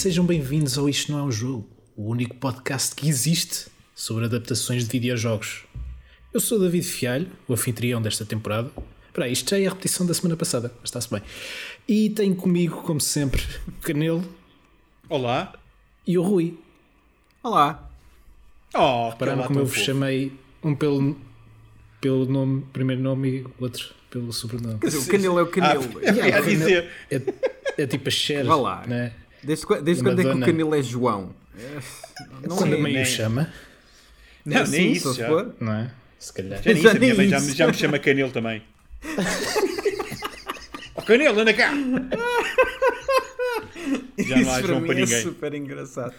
Sejam bem-vindos ao Isto Não é um Jogo, o único podcast que existe sobre adaptações de videojogos. Eu sou David Fialho, o anfitrião desta temporada. Espera aí, isto já é a repetição da semana passada, mas está-se bem. E tenho comigo, como sempre, o Canelo Olá. e o Rui. Olá. Oh, Repararam como eu vos chamei um pelo, pelo nome, primeiro nome e o outro pelo sobrenome. Quer dizer, o canelo é o canelo. Ah, ia dizer. É, é tipo a Cher, Vá lá. né? Desde, desde quando é que o canelo é João? É, Não Quando a é. mãe nem- o chama, Não, Sim, nem só isso se já. for. não é? Se calhar. Já nem Já nem já, me- isso. já me chama Canelo também. oh, Canelo, anda cá! Já não há Isso João mim para é ninguém. super engraçado.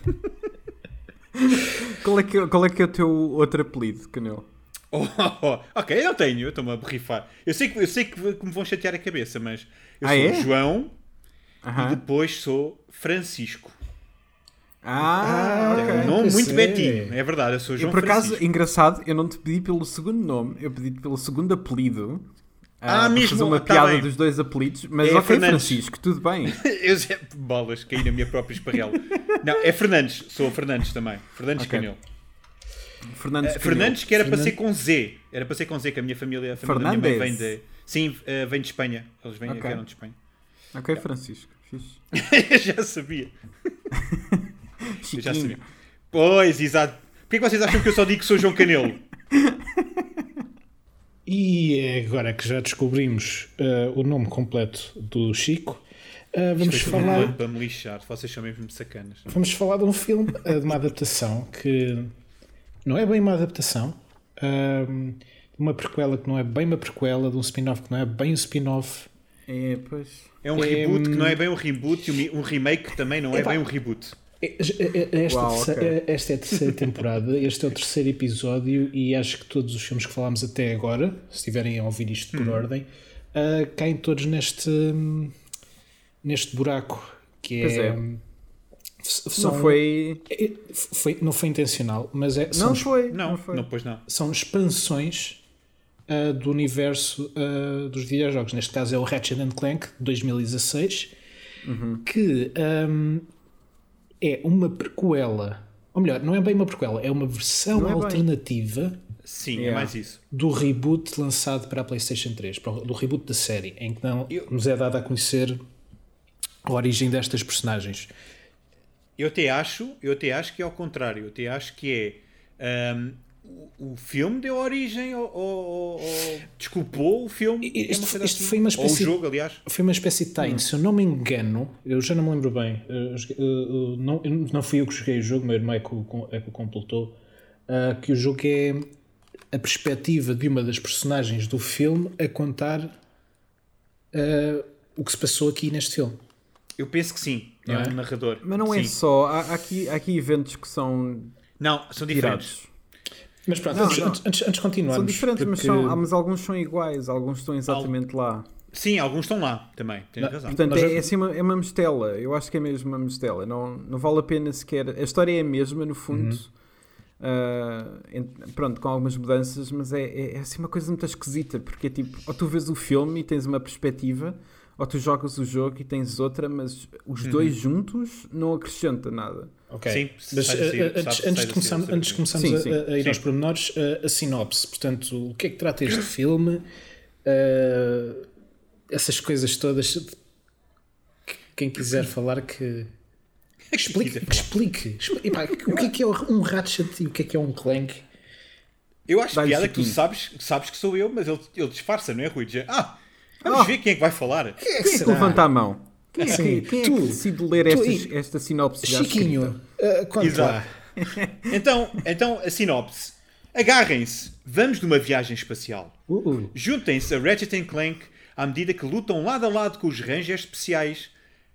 qual, é que, é- qual é que é o teu outro apelido, canelo? Oh, oh, oh. Ok, eu não tenho, eu estou-me a borrifar. Eu sei, que, eu sei que, que me vão chatear a cabeça, mas eu Ah, sou é? João e depois sou Francisco. Ah, Um ok. nome pois muito betinho, é verdade, eu sou E João por acaso, Francisco. engraçado, eu não te pedi pelo segundo nome, eu pedi pelo segundo apelido. Ah, para mesmo? fazer uma Tá piada bem. dos dois apelidos, mas É ok, Fernandes. Francisco, tudo bem. Eu sei, bolas, caí na minha própria esparrela. Não, é Fernandes, sou o Fernandes também. Fernandes Ok. Canelo. Fernandes, Eh, Fernandes que era para ser Fernandes. com Z. Era para ser com Z, que a minha família, a família da minha mãe vem Fernandes. de. Sim, eh, vem de Espanha. Eles vêm, Ok. vieram de Espanha. Ok, Francisco. Fixe. Eu já sabia. Eu já sabia. Pois, exato. Porquê que vocês acham que eu só digo que sou João Canelo? E é agora que já descobrimos eh, o nome completo do Chico, eh, vamos falar, para me lixar. Vocês são mesmo sacanas. vamos falar de um filme, eh, de uma adaptação que não é bem uma adaptação, ehm, uma prequela que não é bem uma prequela, de um spin-off que não é bem um spin-off. É, pois. É um É, reboot que hum, não é bem um reboot e um um remake que também não é Epá. bem um reboot. É- é- Esta, Uau, terce- ok. é- esta é a terceira temporada, este é o terceiro episódio e acho que todos os filmes que falámos até agora, se estiverem a ouvir isto por ordem, ah, caem todos neste, neste buraco que é. Pois é. f- Não são- foi. é- foi- não foi intencional, mas é, são, Não foi. Não, Não foi. não, pois não. são expansões ah, do universo ah, dos videojogos. Neste caso é o Ratchet and Clank de 2016, Uhum. que ahm, é uma prequela, ou melhor, não é bem uma prequela, é uma versão é bem. alternativa Sim, é mais isso. do reboot lançado para a PlayStation 3, para o- do reboot da série, em que não Eu- nos é dado a conhecer a origem destas personagens. Eu até acho, eu até acho que é ao contrário. Eu até acho que é ahm, o, filme deu origem ou, ou- ou- ou desculpou o filme. É isto- isto assim. foi uma espécie- Ou o jogo, aliás. Foi uma espécie de tie se eu não me engano, eu já não me lembro bem, eu joguei- eu- eu não, eu não fui eu que joguei o jogo, meu irmão é que o, é que o completou, ah, que o jogo é a perspectiva de uma das personagens do filme a contar ah, o que se passou aqui neste filme. Eu penso que sim. É, é? um narrador. Mas não é Sim. só. Há, há aqui, há aqui eventos que são Não, são diferentes. Mas pronto, Não, antes, não. antes, antes, antes de continuarmos. São diferentes, mas, porque- são, ah, mas alguns são iguais, alguns estão exatamente lá. Sim, alguns estão lá também. Tens Não, razão. Portanto, é, já- é, assim uma, é uma mistela. Eu acho que é mesmo uma mistela. Não, não vale a pena sequer. A história é a mesma, no fundo. Uhum. Ent- pronto, com algumas mudanças, mas é, é, é assim uma coisa muito esquisita. Porque é tipo, ou tu vês o filme e tens uma perspectiva, ou tu jogas o jogo e tens outra, mas os Uhum. dois juntos não acrescenta nada. Ok. Sim, mas sair, eh, antes, sabe- antes, começarmos, sair, antes de começarmos Sim, a- sim. a, a ir Sim. aos pormenores, a, a sinopse. Portanto, o que é que trata este filme? Eh, essas coisas todas. Que- Quem quiser falar que. que explique. Que explique. Expli- Epá, o que é que é um Ratchet e o que é que é um Clank? Eu acho piada que tu sabes, sabes que sou eu, mas ele, ele disfarça, não é, Rui? Diz, ah, vamos Ah. ver quem é que vai falar. Quem é que Quem é que levanta a mão? Quem é que, quem é tu- que decide ler tu estas- e- esta sinopse já Chiquinho, conta Exato. Então, então, a sinopse. Agarrem-se, vamos numa viagem espacial. Uh, uh. Juntem-se a Ratchet Clank à medida que lutam lado a lado com os Rangers especiais,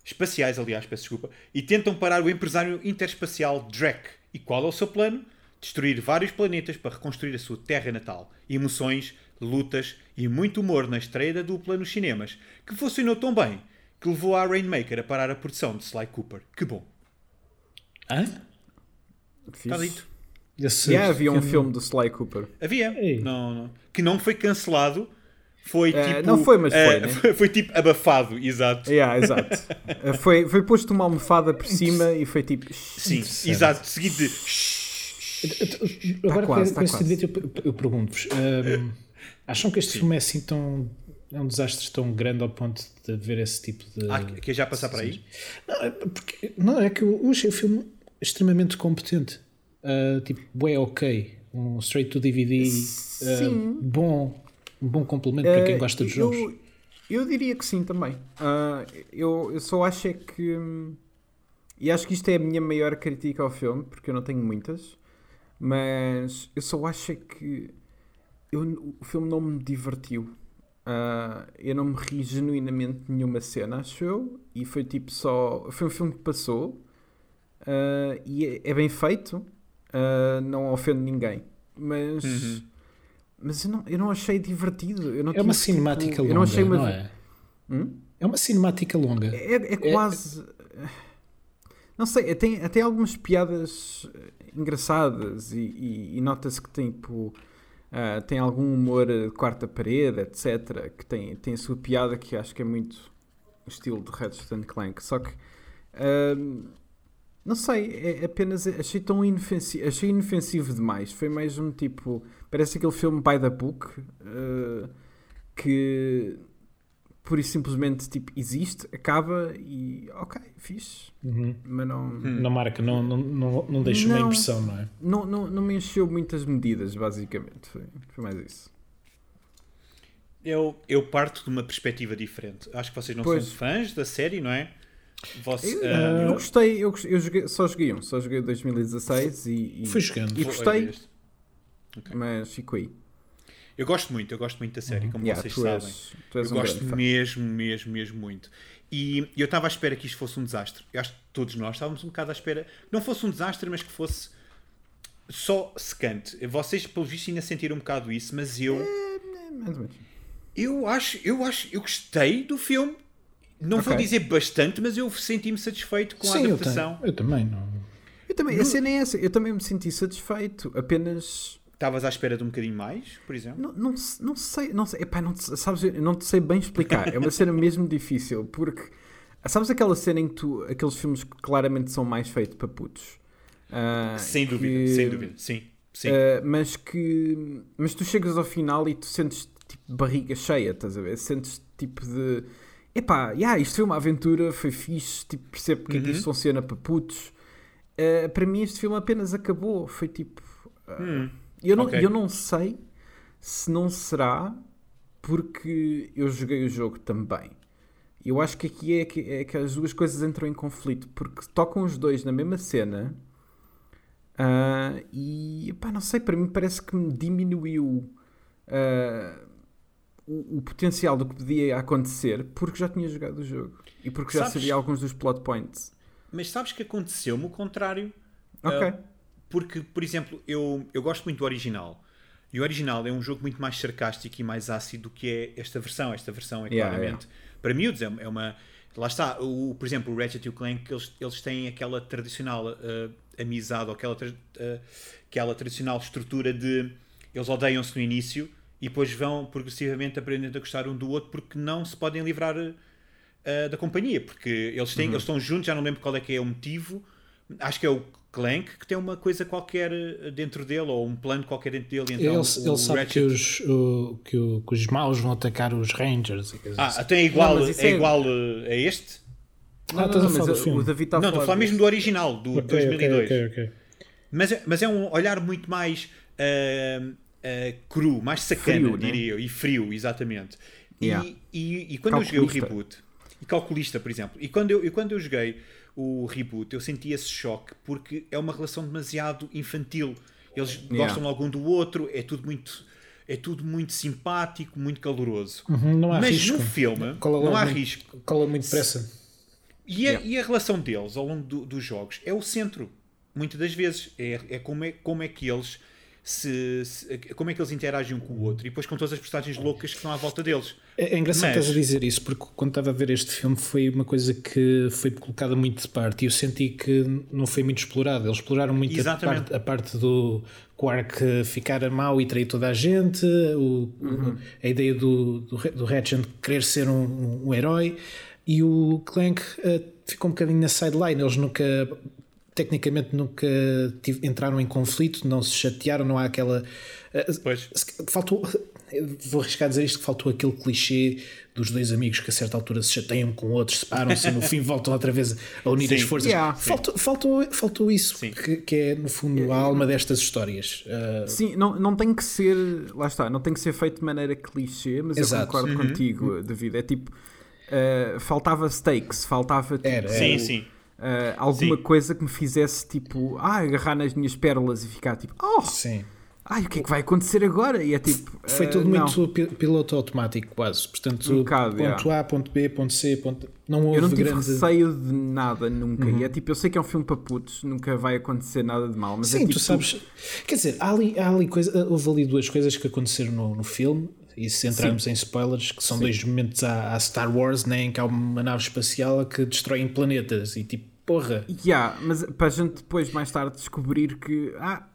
espaciais, aliás, peço desculpa, e tentam parar o empresário interespacial Drek. E qual é o seu plano? Destruir vários planetas para reconstruir a sua terra natal. Emoções, lutas e muito humor na estreia da dupla nos cinemas, que funcionou tão bem que levou a Rainmaker a parar a produção de Sly Cooper. Que bom. Hã? Está dito. Esse Já havia um filme- do Sly Cooper. Havia. Ei. Não, não. Que não foi cancelado. foi Eh, tipo. não foi, mas eh, foi, né? foi, foi tipo abafado, exato. Yeah, exato. Eh, foi, foi posto uma almofada por cima e foi tipo. Sim, exato. Seguinte de. Agora, quase, com tá esse quase. debate, eu, eu pergunto-vos: hum, acham que este filme é assim tão. É um desastre tão grande ao ponto de haver esse tipo de. Ah, que já passar para aí? Não, é, porque, não, é que eu achei o filme extremamente competente. Ah, tipo, é ok. Um straight to DVD. ah, Sim. bom. Um bom complemento para quem Eh, gosta de eu, jogos. Eu diria que sim também. Ah, eu, eu só acho é que. hum, E acho que isto é a minha maior crítica ao filme, porque eu não tenho muitas. Mas eu só acho é que eu- o filme não me divertiu. Ah, eu não me ri genuinamente de nenhuma cena, acho eu. E foi tipo só. Foi um filme que passou. ah, e é, é bem feito. ah, não ofende ninguém. Mas. Uhum. Mas eu não, eu não achei divertido. Eu não É uma tipo, cinemática eu longa, não achei uma... não é? Hum? É uma cinemática longa. É, é quase. Não sei, tem até algumas piadas engraçadas e, e- e nota-se que tem, tipo, ah, tem algum humor de quarta parede, etc. Que tem, tem a sua piada que acho que é muito o estilo Ratchet and Clank. Só que ahm, não sei, é apenas achei tão inofensivo, achei inofensivo demais. Foi um tipo, parece aquele filme by the book ah, que pura e simplesmente tipo, existe, acaba e ok, fixe. Uhum. Mas não, Não marca, não, não, não, não deixa uma Não. impressão, não é? não, não, não me encheu muitas medidas, basicamente. Foi, foi mais isso. Eu, eu parto de uma perspectiva diferente. Acho que vocês não Pois. são fãs da série, não é? Você, Eu, ah, eu gostei, eu, eu joguei- só joguei um, só joguei 2016 e, e, Fui jogando. e foi- gostei, este. Ok. mas ficou aí. Eu gosto muito, eu gosto muito da série, como Yeah, vocês tu, sabem. és, tu és Eu um gosto grande fã. mesmo, mesmo, mesmo muito. E eu estava à espera que isto fosse um desastre. Eu acho que todos nós estávamos um bocado à espera que não fosse um desastre, mas que fosse só secante. Vocês, pelo visto, ainda sentiram um bocado isso, mas eu, É, mais ou menos. eu acho, eu acho, eu gostei do filme. Não vou Ok. dizer bastante, mas eu senti-me satisfeito com a Sim, eu, adaptação. tenho, eu também. Não. Eu também, a cena é essa, eu também me senti satisfeito, apenas Estavas à espera de um bocadinho mais, por exemplo? Não, não, não sei, não sei, epá, não, te- sabes, não te sei bem explicar. É uma cena mesmo difícil, porque sabes aquela cena em que tu, aqueles filmes que claramente são mais feitos para putos, Ah, sem que- dúvida, sem dúvida. Sim, sim. ah, mas que, mas tu chegas ao final e tu sentes tipo barriga cheia, estás a ver? Sentes tipo de, epá, yeah, isto foi uma aventura, foi fixe, tipo, percebo porque é que Uhum. isto funciona para putos. Ah, para mim este filme apenas acabou, foi tipo. Hum, eu não, ok. eu não sei se não será porque eu joguei o jogo também. Eu acho que aqui é que, é que as duas coisas entram em conflito porque tocam os dois na mesma cena ah, e pá, não sei, para mim parece que me diminuiu ah, o, o potencial do que podia acontecer porque já tinha jogado o jogo e porque já Sabes- sabia alguns dos plot points. Mas sabes que aconteceu-me o contrário? Ok. Ah, porque, por exemplo, eu, eu gosto muito do original. E o original é um jogo muito mais sarcástico e mais ácido do que é esta versão. Esta versão é Yeah, claramente. Para miúdos é é uma. Lá está, o, por exemplo, o Ratchet e o Clank, eles, eles têm aquela tradicional ah, amizade, ou aquela, ah, aquela tradicional estrutura de. Eles odeiam-se no início e depois vão progressivamente aprendendo a gostar um do outro porque não se podem livrar ah, da companhia. Porque eles, têm, eles estão juntos, já não lembro qual é que é o motivo. Acho que é o Clank que tem uma coisa qualquer eh, dentro dele, ou um plano qualquer dentro dele. e Então, ele, o ele sabe que Ratchet- os, o- que, o- que os maus vão atacar os Rangers. E Ah, assim. até é igual, Não, é é- igual eh, a este? Ah, estás a falar do mas o David está a não, estou a falar mesmo do original, do Ok, 2002. ok, ok, ok. Mas, é, mas é um olhar muito mais ah, ah, cru, mais sacana, Frio, né? diria eu, e frio, exatamente. E- Yeah. E, e quando eu joguei o Calculista. reboot, e calculista, por exemplo, e quando eu, e quando eu joguei o reboot, eu senti esse choque porque é uma relação demasiado infantil. Eles Yeah. gostam logo um do outro, é tudo muito. É tudo muito simpático, muito caloroso. Uhum, não há Mas risco. no filme Cola não há muito- risco. Cola muito pressa. E a, Yeah. e a relação deles ao longo do- dos jogos é o centro, muitas das vezes. É, é, como, é como é que eles se, se- como é que eles interagem um com o outro e depois com todas as personagens loucas que estão à volta deles. É, é engraçado Mas- estás a dizer isso, porque quando estava a ver este filme foi uma coisa que foi colocada muito de parte e eu senti que não foi muito explorado. Eles exploraram muito a parte, a parte do Quark ficar mau e trair toda a gente, o- o- a ideia do, do, do Ratchet querer ser um, um herói e o Clank eh, ficou um bocadinho na sideline. Eles nunca, tecnicamente, nunca tive- entraram em conflito, não se chatearam, não há aquela. eh, Pois. Faltou, vou arriscar a dizer isto, que faltou aquele clichê dos dois amigos que a certa altura se chateiam com outros, separam-se e no fim voltam outra vez a unir Sim. as forças. Yeah. Faltou, faltou, faltou isso, que, que é no fundo a alma destas histórias. Uh, Sim, não, não tem que ser, lá está, não tem que ser feito de maneira clichê, mas Exato. eu concordo Uhum. contigo, David. É tipo, uh, faltava stakes, faltava tipo, Era, Sim, sim. Uh, alguma Sim. coisa que me fizesse tipo, ah, agarrar nas minhas pérolas e ficar tipo, oh, sim. ai, o que é que vai acontecer agora? E é tipo, Foi uh, tudo não. muito pi- piloto automático, quase. Portanto, Um bocado, ponto yeah. A, ponto B, ponto C, ponto. Não houve Eu não tive grande. receio de nada nunca. Uhum. E é tipo, eu sei que é um filme para putos, nunca vai acontecer nada de mal, mas Sim, é tipo, tu sabes. Quer dizer, há ali, há ali coisa, houve ali duas coisas que aconteceram no, no filme, e se entrarmos em spoilers, que são dois momentos à, à Star Wars, né, em que há uma nave espacial que destrói planetas, e tipo, porra. Yeah, mas para a gente depois mais tarde descobrir que ah,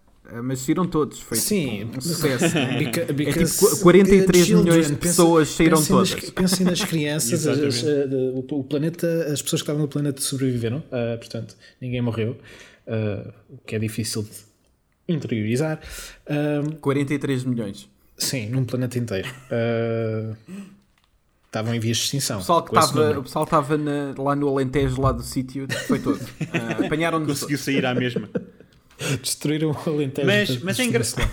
mas saíram todos, foi Sim, tipo, um sucesso. né? É tipo, 43 the children, milhões de pessoas saíram pensem nas- todas. Pensem nas crianças, as- as- eh, o, o planeta, as pessoas que estavam no planeta sobreviveram, ah, portanto, ninguém morreu, ah, o que é difícil de interiorizar. Ah, 43 milhões. Sim, num planeta inteiro. Ah, estavam em vias de extinção. O pessoal que estava, o pessoal estava na- lá no Alentejo, lá do sítio, foi todo. Ah, Apanharam-nos Conseguiu sair à mesma. Destruíram o Alentejo. Mas- mas é engraçado.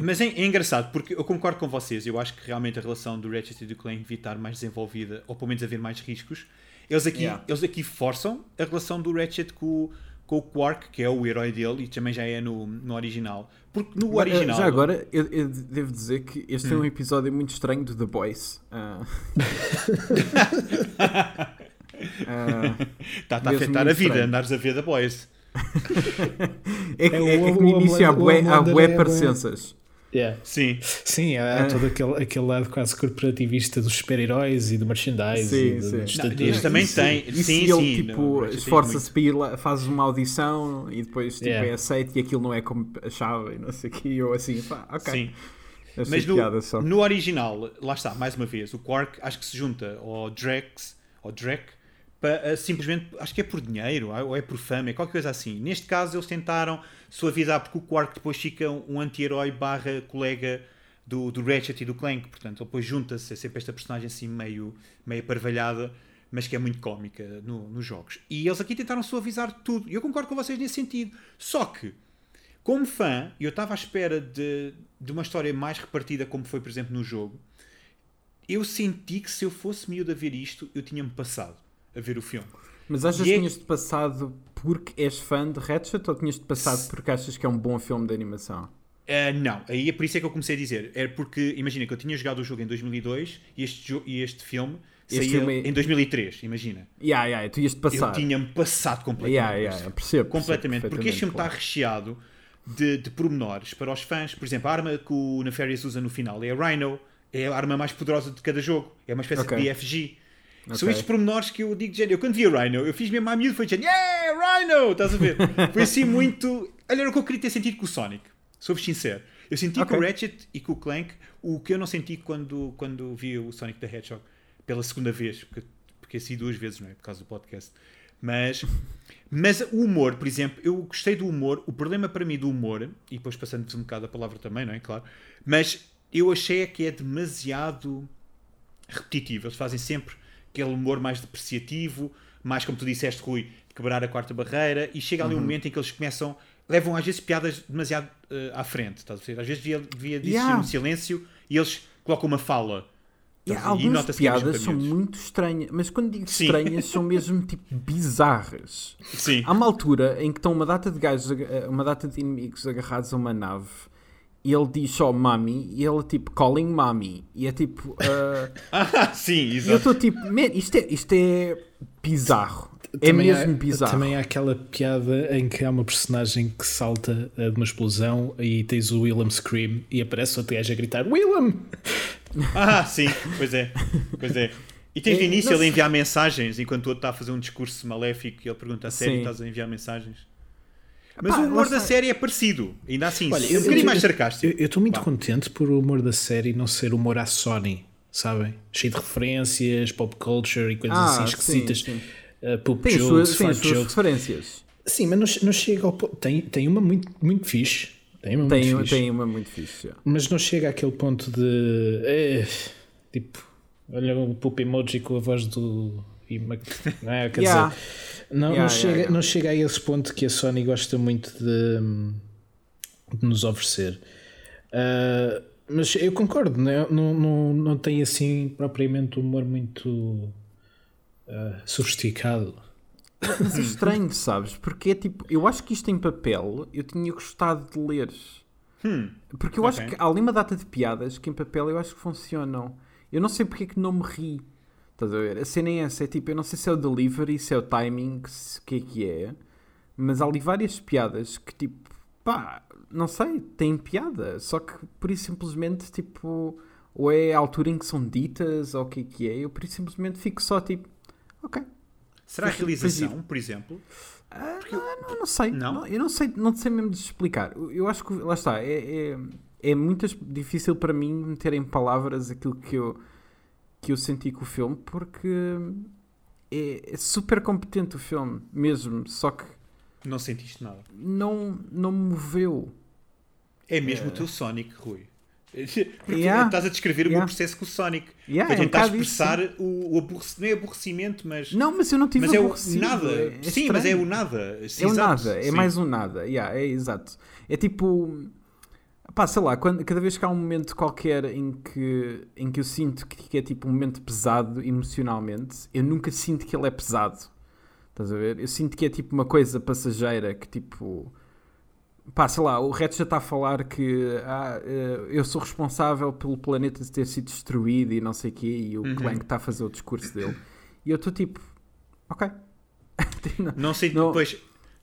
Mas é, é engraçado porque eu concordo com vocês. Eu acho que realmente a relação do Ratchet e do Clank devia estar mais desenvolvida, ou pelo menos haver mais riscos. Eles aqui, Yeah. eles aqui forçam a relação do Ratchet com, o- com o Quark, que é o herói dele, e também já é no, no original. Porque no Agora, original. Já agora, eu, eu devo dizer que este foi um episódio muito estranho do The Boys. Ah. Ah, Está tá a mesmo afetar a vida, estranho. andares a ver The Boys. é, que, É o- é que no o início há bué, há bué é bué- parecenças. Yeah. Sim, Sim, há todo aquele, aquele lado quase corporativista dos super-heróis e do merchandise. Sim, e do, sim. dos Não, este também Isso- tem. Isso sim, e ele, sim. tipo, esforça-se para ir lá, faz uma audição e depois tipo, Yeah. é aceito e aquilo não é como achava e não sei o que. ou assim, pá, ok. Sim. Mas no, no original, lá está, mais uma vez, o Quark acho que se junta ao Drex, ao Drek, para, simplesmente, acho que é por dinheiro, ou é por fama, é qualquer coisa assim. Neste caso, eles tentaram suavizar, porque o Quark depois fica um anti-herói barra colega do, do Ratchet e do Clank, portanto, ele depois junta-se, é sempre esta personagem assim meio, meio parvalhada, mas que é muito cómica no- nos jogos. E eles aqui tentaram suavizar tudo, e eu concordo com vocês nesse sentido. Só que, como fã, eu estava à espera de, de uma história mais repartida, como foi, por exemplo, no jogo. Eu senti que se eu fosse miúdo a ver isto, eu tinha-me passado a ver o filme. Mas achas E que é- tinhas-te passado porque és fã de Ratchet ou tinhas-te passado porque achas que é um bom filme de animação? Ah, não, aí é por isso é que eu comecei a dizer. É porque, imagina que eu tinha jogado o jogo em 2002 e este, e este filme Este saía filme é- em 2003, imagina. Yeah, yeah, tu ias-te Eu passar. tinha-me passado completamente. Yeah, yeah, eu percebo, percebo completamente. Porque este filme está recheado de, de pormenores para os fãs. Por exemplo, a arma que o Nefarious usa no final é a Rhino, é a arma mais poderosa de cada jogo. É uma espécie Ok. de BFG. São Ok. estes pormenores que eu digo de género. Eu quando vi Rhino, eu fiz mesmo à miúdo, foi de género, yeah, Rhino! Estás a ver? Foi assim muito. Olha, era o que eu queria ter sentido com o Sonic. Sou-vos sincero. Eu senti Ok. com o Ratchet e com o Clank o que eu não senti quando, quando vi o Sonic the Hedgehog pela segunda vez, porque, porque assim duas vezes, não é? Por causa do podcast. Mas, mas o humor, por exemplo, eu gostei do humor. O problema para mim do humor, e depois passando-vos um bocado a palavra também, não é? Claro. Mas eu achei é que é demasiado repetitivo. Eles fazem sempre aquele humor mais depreciativo, mais como tu disseste, Rui, de quebrar a quarta barreira, e chega Uhum. ali um momento em que eles começam, levam às vezes piadas demasiado eh, à frente, estás a ver? Às vezes devia, devia existir Yeah. um silêncio e eles colocam uma fala. E? E algumas é piadas são muito estranhas, mas quando digo Sim. estranhas são mesmo tipo bizarras. Sim. Há uma altura em que estão uma data de gajos, aga- uma data de inimigos agarrados a uma nave e ele diz só mami e ele tipo calling mami e é tipo uh, Ah, sim, e eu exato. estou tipo man, isto é, isto é bizarro é Também mesmo há, bizarro Também há aquela piada em que há uma personagem que salta eh, de uma explosão e tens o Willem Scream e aparece outro gajo a gritar Willem! Ah, sim, pois é. Pois é. E tens no É, início ele enviar mensagens enquanto o outro está a fazer um discurso maléfico e ele pergunta a sério estás a enviar mensagens. Mas Pá, o humor da série é parecido, ainda assim, Olha, um eu- bocadinho eu- mais sarcástico. Eu estou muito Vá. contente por o humor da série não ser humor à Sony, sabem? Cheio de referências, pop culture e coisas Ah, assim sim, esquisitas. sim. Uh, poop tem as jokes, suas, tem suas jokes. referências Sim, mas não, não chega ao ponto. Tem, tem uma muito, muito fixe. Tem uma tem, muito fixe. tem uma muito fixe já. Mas não chega àquele ponto de. eh, tipo, olha o poop emoji com a voz do. E Não, é? Quer Yeah. dizer, não, Yeah, não, yeah, chega, yeah. não chega a esse ponto que a Sony gosta muito de, de nos oferecer. Ah, mas eu concordo, né? não, não, não tem assim propriamente um humor muito ah, sofisticado. Mas é estranho, sabes? Porque é tipo, eu acho que isto em papel eu tinha gostado de ler. Hum, Porque eu Ok. acho que há ali uma data de piadas que em papel eu acho que funcionam. Eu não sei porque é que não me ri. Estás a ver? A cena é essa, é tipo, eu não sei se é o delivery, se é o timing, o que é que é. Mas há ali várias piadas que tipo, pá, não sei, têm piada. Só que por isso simplesmente tipo, ou é a altura em que são ditas, ou o que é que é. Eu por isso simplesmente fico só tipo, ok. será a realização, por exemplo? Ah, não, eu não sei. Não? Não, eu não sei, não sei mesmo de explicar. Eu- Eu acho que, lá está, é, é, é muito difícil para mim meter em palavras aquilo que eu, que eu senti com o filme, porque é, é super competente o filme, mesmo, só que Não sentiste nada. não, não me moveu. É mesmo o teu Sonic, Rui. Porque Yeah. estás a descrever o meu Yeah. processo com o Sonic. Yeah, para é um tentar bocado isso, expressar o, o aborrec- não é aborrecimento, mas, Não, mas eu não tive mas é o nada. é- sim, mas é o nada. Sim, É um exato. nada, é Sim. mais um nada, yeah, é exato. É tipo, pá, sei lá, quando, cada vez que há um momento qualquer em que, em que eu sinto que, que é tipo um momento pesado emocionalmente, eu nunca sinto que ele é pesado. Estás a ver? Eu sinto que é tipo uma coisa passageira que tipo. Pá, sei lá, o Red já está a falar que ah, eh, eu sou responsável pelo planeta ter sido destruído e não sei o quê, e o Uhum. Clank está a fazer o discurso dele. E eu estou tipo, ok. Não sei Não- depois.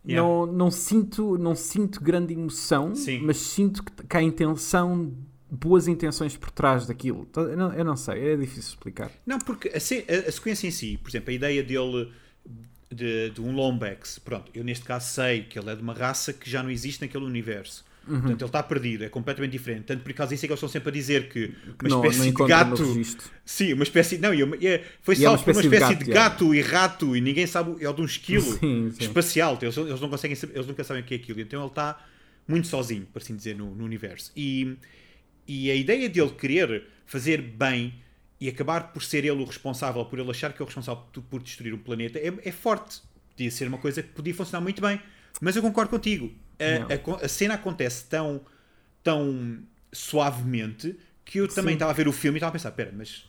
Yeah. Não, não, sinto, não sinto grande emoção, Sim. mas sinto que, que há intenção, boas intenções por trás daquilo. Então, Eu não, eu não sei, é difícil explicar. Não, porque a, se- a- a sequência em si, por exemplo, a ideia dele de, de um Lombax, pronto, eu neste caso sei que ele é de uma raça que já não existe naquele universo. Uhum. Portanto, ele está perdido, é completamente diferente. Tanto por causa disso é que eles estão sempre a dizer que uma não, não espécie de encontra no gato. Sim, uma espécie. Não, é- foi E é uma salvo por uma espécie de espécie de gato, gato, e rato e ninguém sabe. É o de um esquilo Sim, sim. espacial. Eles, eles não conseguem eles nunca sabem o que é aquilo. Então ele está muito sozinho, por assim dizer, no, no universo. E, e a ideia dele querer fazer bem e acabar por ser ele o responsável, por ele achar que é o responsável por, por destruir o planeta, é, é forte. Podia ser uma coisa que podia funcionar muito bem. Mas eu concordo contigo. A, a- a cena acontece tão, tão suavemente que eu também estava a ver o filme e estava a pensar: pera, mas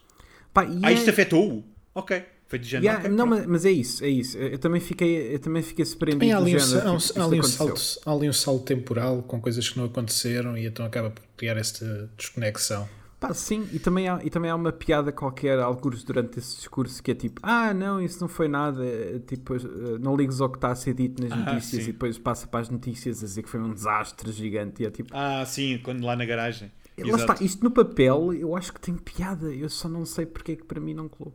Pá, e ah, é- isto afetou-o? Ok. Foi de género. Yeah, ok, não, pronto. mas, é isso, é isso. Eu também fiquei, eu também fiquei surpreendido. Há, ali um, género, há há ali um salto, há ali um salto temporal com coisas que não aconteceram e então acaba por criar esta desconexão. Pá, sim, e também, há, e também há uma piada qualquer, alguns durante esse discurso, que é tipo, ah, não, isso não foi nada, é, tipo, eh, não ligues ao que está a ser dito nas Ah, notícias sim. e depois passa para as notícias a dizer que foi um desastre gigante. E é tipo, Ah, sim, quando lá na garagem. lá Exato. está, isto no papel eu acho que tem piada, eu só não sei porque é que para mim não colou.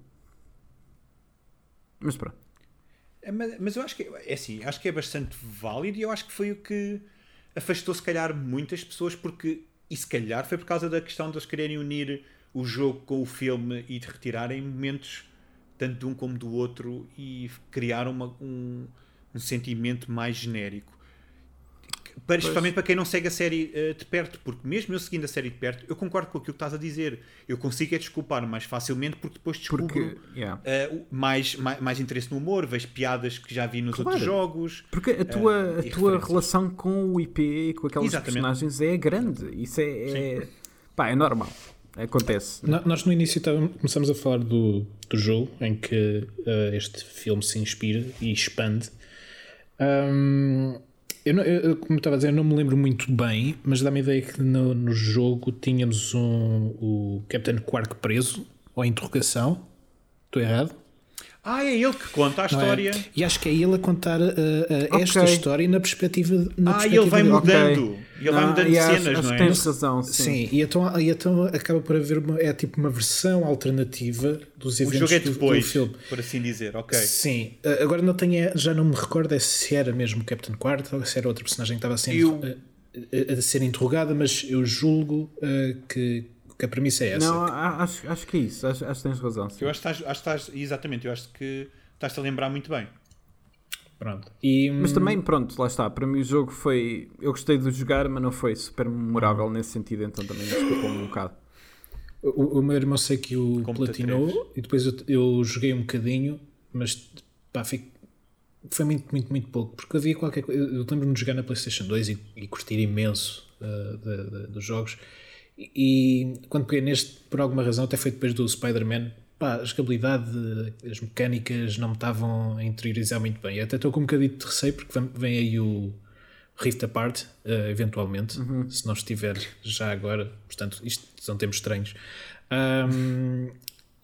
Mas pronto. É, Mas, mas eu acho que é assim, acho que é bastante válido e eu acho que foi o que afastou se calhar muitas pessoas porque e se calhar foi por causa da questão de eles quererem unir o jogo com o filme e de retirarem momentos tanto de um como do outro e criar uma- um, um sentimento mais genérico. Para, especialmente para quem não segue a série eh, de perto, porque mesmo eu seguindo a série de perto, eu concordo com aquilo que estás a dizer. Eu consigo é desculpar mais facilmente porque depois descubro Porque, yeah. Uh, mais, mais, mais interesse no humor, vejo piadas que já vi nos Claro. outros jogos. Porque a tua, Eh, a tua referências. relação com o IP e com aquelas Exatamente. personagens é grande. Isso é, é, pá, é normal. Acontece. No- Nós no início começamos a falar do, do jogo em que eh, este filme se inspira e expande. Ahm, Eu, eu- como estava a dizer, eu não me lembro muito bem, mas dá-me a ideia que no, no jogo tínhamos um, o Captain Quark preso, ou interrogação. Estou errado? Ah, é ele que conta a é? história. E acho que é ele a contar uh, uh, esta história na perspectiva. Na Ah, e perspectiva ele vai dele. mudando. Ele vai Ah, mudando e acho- cenas, acho não é? tens razão, sim. Sim, e então, e então acaba por haver uma, é tipo uma versão alternativa dos O eventos jogo é do- do, depois, filme. por assim dizer, ok. Sim, Uh, agora não tenho, já não me recordo é se era mesmo o Captain Quark ou se era outra personagem que estava a ser, Eu- a, a- a ser interrogada, mas eu julgo uh, que, que a premissa é essa. Não, acho, acho que é isso. Acho, acho que tens razão. sim. Eu acho que estás, acho que estás- exatamente, eu acho que estás-te a lembrar muito bem. Pronto. E, Mas também, pronto, lá está. Para mim o jogo foi. Eu gostei de jogar, mas não foi super memorável nesse sentido, então também me escapou-me um bocado. O, o meu irmão sei que o Como platinou e depois eu, eu joguei um bocadinho, mas pá, fico- foi muito, muito, muito pouco. Porque havia qualquer coisa. Eu eu lembro-me de jogar na PlayStation 2 e, e curtir imenso uh, de- de- dos jogos. E, quando peguei neste, por alguma razão, até foi depois do Spider-Man, pá, a jogabilidade, as mecânicas não me estavam a interiorizar muito bem. Eu até estou com um bocadinho de receio porque vem, aí o Rift Apart, uh, eventualmente, se não estiver já agora. Portanto, isto são tempos estranhos. Um,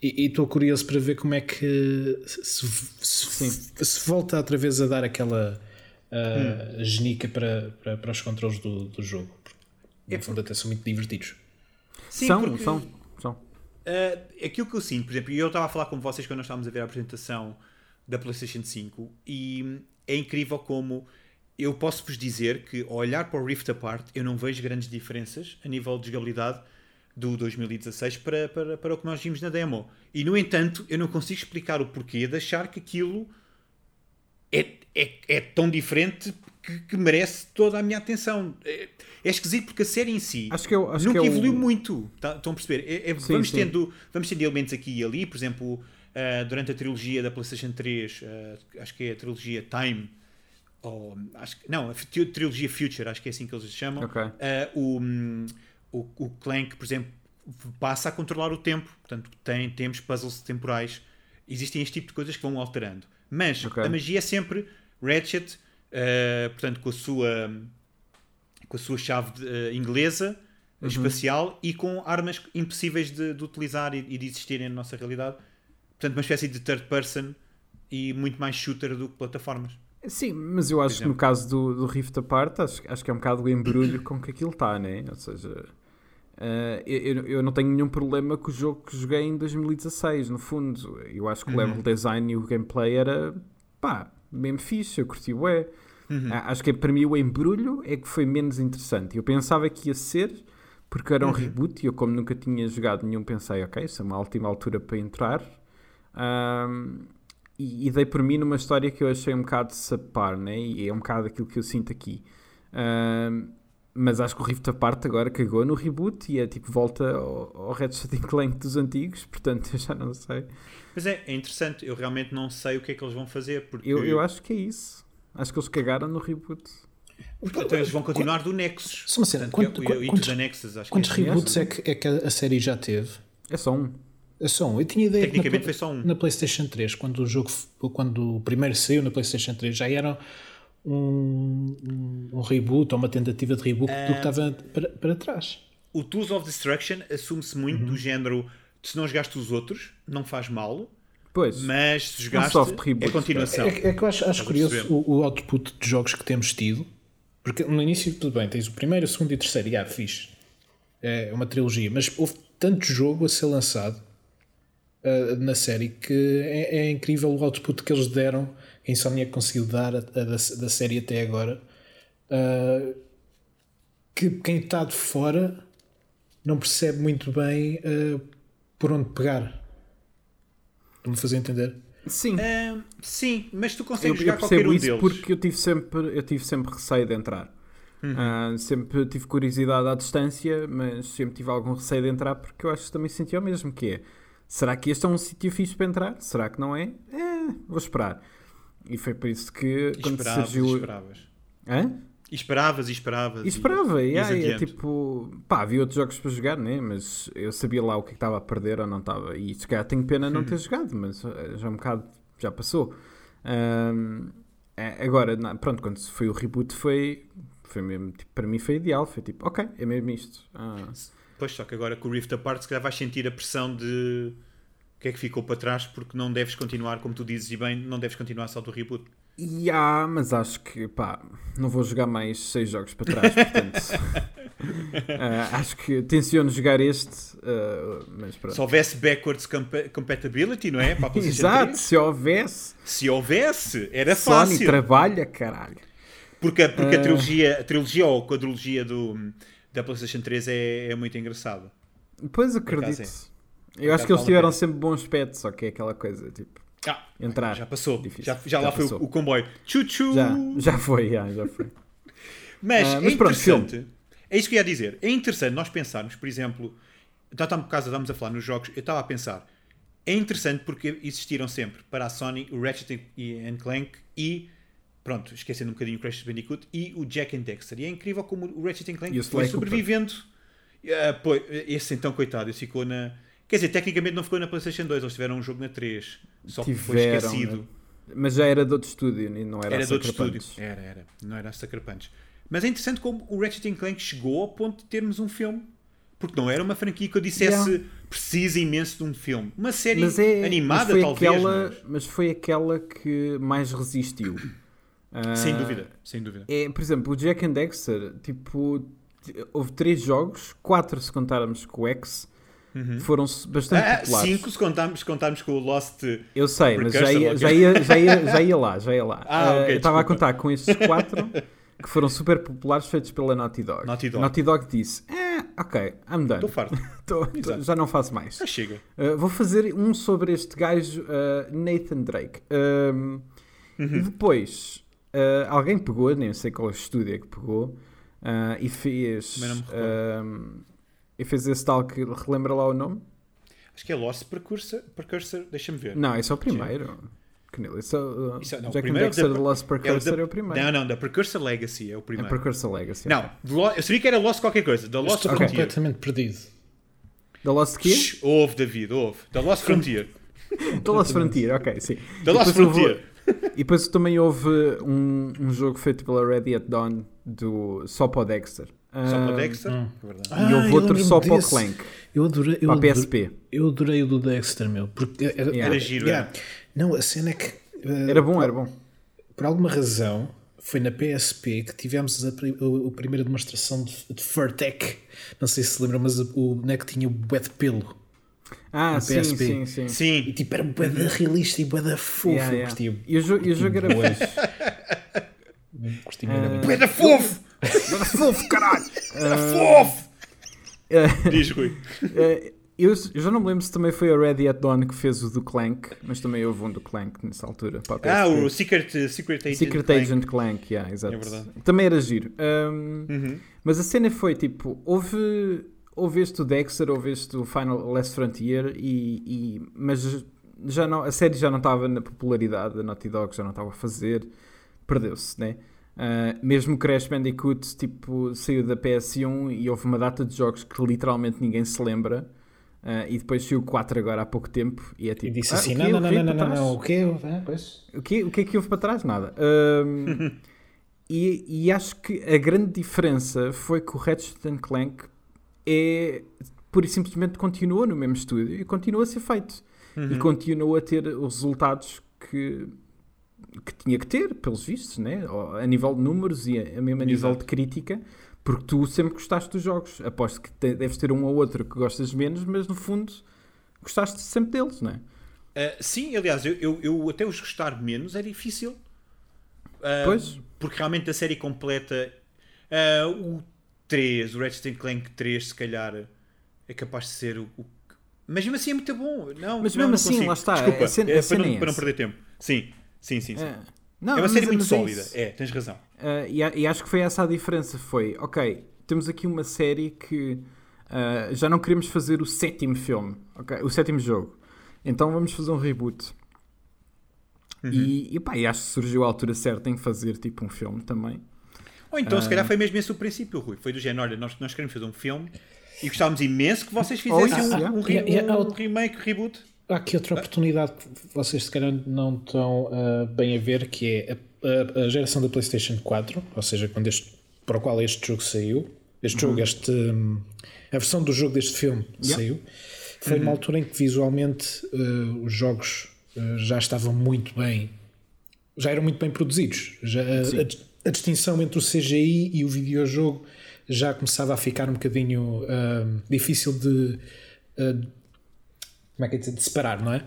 e estou curioso para ver como é que se, se, se volta outra vez a dar aquela uh, genica para, para, para os controles do, do jogo. Porque, no fundo, até são muito divertidos. Sim, são, porque- são, são. Uh, aquilo que eu sinto, por exemplo, e eu estava a falar com vocês quando nós estávamos a ver a apresentação da PlayStation 5 e é incrível como eu posso vos dizer que ao olhar para o Rift Apart eu não vejo grandes diferenças a nível de jogabilidade do 2016 para, para, para o que nós vimos na demo. E no entanto, eu não consigo explicar o porquê de achar que aquilo é, é, é tão diferente que, que merece toda a minha atenção. É, é esquisito porque a série em si Acho que eu- acho nunca que é evoluiu muito. Tá- estão a perceber? É- é- Sim, vamos, sim. Tendo, vamos tendo elementos aqui e ali, por exemplo, ah, durante a trilogia da PlayStation 3, ah, acho que é a trilogia Time, ou, acho, que- não, a trilogia Future, acho que é assim que eles se chamam. Ok. Ah, o, hum, o, o Clank, por exemplo, passa a controlar o tempo, portanto, tem, temos puzzles temporais. Existem este tipo de coisas que vão alterando. Mas Ok. a magia é sempre Ratchet, ah, portanto, com a sua com a sua chave de- eh, inglesa, Uhum. espacial e com armas impossíveis de, de utilizar e, e de existirem na nossa realidade. Portanto, uma espécie de third person e muito mais shooter do que plataformas. Sim, mas eu acho que no caso do, do Rift Apart, acho, acho que é um bocado o embrulho com que aquilo está, né? Ou seja, eh, eu, eu- não tenho nenhum problema com o jogo que joguei em 2016, no fundo. Eu acho que o level design e o gameplay era, pá, mesmo fixe, eu curti o é. Acho que para mim o embrulho é que foi menos interessante. Eu pensava que ia ser, porque era um reboot e eu, como nunca tinha jogado nenhum, pensei, ok, isso é uma ótima altura para entrar. Ahm, e, e dei por mim numa história que eu achei um bocado sapar, né? e é um bocado aquilo que eu sinto aqui. Ahm, mas acho que o Rift Apart agora cagou no reboot e é tipo volta ao, ao Ratchet Clank dos antigos, portanto eu já não sei. Mas é, é interessante, eu realmente não sei o que é que eles vão fazer, porque Eu, eu acho que é isso. Acho que eles cagaram no reboot. então, eles vão continuar do Nexus. Só uma cena, Portanto, é quantos- Into the Nexus, acho Quantos que é. reboots é que, é que a série já teve? É só um. É só um. Eu tinha ideia que na, foi só um. na PlayStation 3, quando o jogo, quando o primeiro saiu na PlayStation 3, já era um, um- um reboot ou uma tentativa de reboot do que estava para, para trás. O Tools of Destruction assume-se muito Uhum. do género se não jogaste os outros, não faz mal, Pois. mas se jogaste é continuação. É, é que eu acho, acho a curioso o, o output de jogos que temos tido, porque no início, tudo bem, tens o primeiro, o segundo e o terceiro, e ah, fixe. É uma trilogia, mas houve tanto jogo a ser lançado ah, na série que é, é incrível o output que eles deram, que a Insomniac conseguiu dar a- a da, da série até agora. ah, que quem está de fora não percebe muito bem ah, por onde pegar. Estou-me a fazer entender? Sim. Ah, sim, mas tu Eu, consegues eu jogar qualquer percebo um isso deles. porque eu tive sempre, eu tive sempre receio de entrar. Ah, sempre tive curiosidade à distância, mas sempre tive algum receio de entrar porque eu acho que também senti o mesmo, que é será que este é um sítio fixe para entrar? Será que não é? É, vou esperar. E foi por isso que quando esperavas, surgiu. esperavas. Hã? E esperavas, e esperavas. E esperava, e, e, ah, é tipo, pá, havia outros jogos para jogar, né? Mas eu sabia lá o que é estava a perder ou não estava. E se calhar tenho pena não ter jogado, mas eh, já um bocado já passou. Ahm, É, agora, pronto, quando foi o reboot foi, foi mesmo, tipo, para mim foi ideal, foi tipo, ok, é mesmo isto. Ah, Pois, só que agora com o Rift Apart, se calhar vais sentir a pressão de o que é que ficou para trás, porque não deves continuar, como tu dizes e bem, não deves continuar só do reboot. E há, mas acho que, pá, não vou jogar mais seis jogos para trás, portanto... ah, acho que tenciono jogar este, ah, mas pronto. Se houvesse backwards compa- compatibility, não é? Exato, 3, se houvesse, se houvesse, era Sony fácil. trabalha, caralho. Porque, porque a, Ah. trilogia, a trilogia ou a quadrilogia do, da PlayStation 3 é, é muito engraçada. Pois acredito. Eu acho que eles tiveram sempre bons pets, só que é aquela coisa, tipo, Ah, entrar. já passou. Difícil. Já, já Já lá foi passou. o, o comboio. Tchu-tchu! Já, já foi, já, já foi. Mas, é mas pronto, interessante. É isso que eu ia dizer. É interessante nós pensarmos, por exemplo, já está por causa, estamos a falar nos jogos, eu estava a pensar. É interessante porque existiram sempre para a Sony o Ratchet and Clank e pronto, esquecendo um bocadinho o Crash Bandicoot e o Jack and Dexter. E é incrível como o Ratchet and Clank foi sobrevivendo. Ah, pois, esse então, coitado, esse ficou na. Quer dizer, tecnicamente não ficou na PlayStation 2, eles tiveram um jogo na 3. Só que foi Tiveram, esquecido. né? Mas já era de outro estúdio, não era, Era de outro estúdio. Era, era. Não era a Sucker Punch. Mas é interessante como o Ratchet Clank chegou ao ponto de termos um filme. Porque não era uma franquia que eu dissesse Yeah. precisa imenso de um filme. Uma série é, animada, mas talvez. aquela, mas- mas foi aquela que mais resistiu. Ah, Sem dúvida, sem dúvida. É, por exemplo, o Jack and Dexter, tipo, houve três jogos, quatro se contarmos com o X, foram s- bastante Ah, populares. cinco se contarmos, se contarmos com o Lost. Eu sei, mas já ia, já, ia, já, ia, já ia lá, já ia lá. Ah, Ah, ok, eu estava a contar com estes quatro que foram super populares, feitos pela Naughty Dog. Naughty Dog. disse: eh, ok, I'm done. Estou farto. Tô- já não faço mais. Já chega. Uh, vou fazer um sobre este gajo, uh, Nathan Drake. Um, Uhum. E depois, uh, alguém pegou, nem sei qual estúdio é que pegou, uh, e fez. Um, e fez esse tal que relembra lá o nome? Acho que é Lost Precursor. Precursor deixa-me ver. Não, esse é o primeiro. Canelo, esse é, o- Isso é- não, o Jack and primeiro é o Dexter da- The Lost Precursor é, da- o primeiro. Não, não, da Precursor Legacy é o É primeiro. Precursor Legacy. Não, eu sabia que era Lost qualquer coisa. Da Lost Estou Frontier. completamente perdido. The Lost? Shhh, Houve, David, houve. Da Lost Frontier. The Lost Frontier, ok, sim. Da Lost Frontier. E depois também houve um, um jogo feito pela Ready at Dawn do só para o Dexter. Só para Ah, Dexter. hum. É verdade. E Ah, houve eu outro só para o. Clank, Eu adorei, eu para a PSP. eu adorei o do Dexter, meu. Porque era, Yeah. Era giro, yeah. era. Não, a cena é que. eh, Era bom, era bom. Por alguma razão, foi na PSP que tivemos a, o- a primeira demonstração de, de Furtech. Não sei se se lembram, mas o boneco tinha bué de pelo. Ah, sim, PSP. sim, sim. E Sim. tipo, era bué de realista e bué de fofo. Yeah, yeah. E o jogo, e o era bué. fixe. gostei muito. Era fofo! Era fofo, caralho! Era fofo! Diz, Rui. Eh, eu, eu já não me lembro se também foi a Ready at Dawn que fez o do Clank, mas também houve um do Clank nessa altura. Ah, o Secret, Secret Agent. Secret Clank. Agent Clank, yeah, exato. É verdade. Também era giro. Um, Uhum. Mas a cena foi tipo: houve, houve este o Dexter, houve este o Final Last Frontier, e, e- mas já não, a série já não estava na popularidade, a Naughty Dog já não estava a fazer, perdeu-se, né? Ah, mesmo o Crash Bandicoot tipo, saiu da PS1 e houve uma data de jogos que literalmente ninguém se lembra. ah, e depois saiu o 4 agora há pouco tempo e é tipo E disse "Ah, assim: não, não, não, não, não, não, trás?" não, o quê? Pois. O que, o que é que houve para trás? Nada. Ahm, e, e acho que a grande diferença foi que o Ratchet and Clank é pura e simplesmente continua no mesmo estúdio e continua a ser feito. Uhum. E continua a ter os resultados que, que tinha que ter, pelos vistos, né? A nível de números e a, mesmo a nível Exato. de crítica, porque tu sempre gostaste dos jogos. Aposto que te- deves ter um ou outro que gostas menos, mas no fundo gostaste sempre deles, não é? Ah, sim, aliás, eu, eu, eu até os gostar menos é difícil. Ah, Pois. Porque realmente a série completa. ah, o 3, o Ratchet Clank 3, se calhar, é capaz de ser o. o- Mas mesmo assim é muito bom. Não, Mas não, mesmo não assim, consigo. lá está, Desculpa, cena- é a para, não, é para não perder tempo. Sim, sim, sim. sim. É. É, Não, uma mas- série muito mas é sólida. isso. É, tens razão. Uh, e, e acho que foi essa a diferença. Foi, ok, temos aqui uma série que uh, já não queremos fazer o sétimo filme, ok, o sétimo jogo. Então vamos fazer um reboot. Uhum. E, e, pá, e acho que surgiu a altura certa em fazer tipo um filme também. Ou então, se calhar, foi mesmo esse o princípio, Rui. Foi do género: olha, nós, nós queremos fazer um filme e gostávamos imenso que vocês Oh, fizessem isso, um, yeah. um, re- Yeah, yeah, um oh. remake, reboot. Há aqui outra oportunidade que vocês se calhar não estão ah, bem a ver, que é a, a geração da PlayStation 4, ou seja, quando este, para o qual este jogo saiu, este jogo, este, a versão do jogo deste filme Yeah. saiu, foi uma altura em que visualmente uh, os jogos uh, já estavam muito bem, já eram muito bem produzidos. Já, a, a- a distinção entre o CGI e o videojogo já começava a ficar um bocadinho difícil de, uh, como é que é dizer, de separar, não é?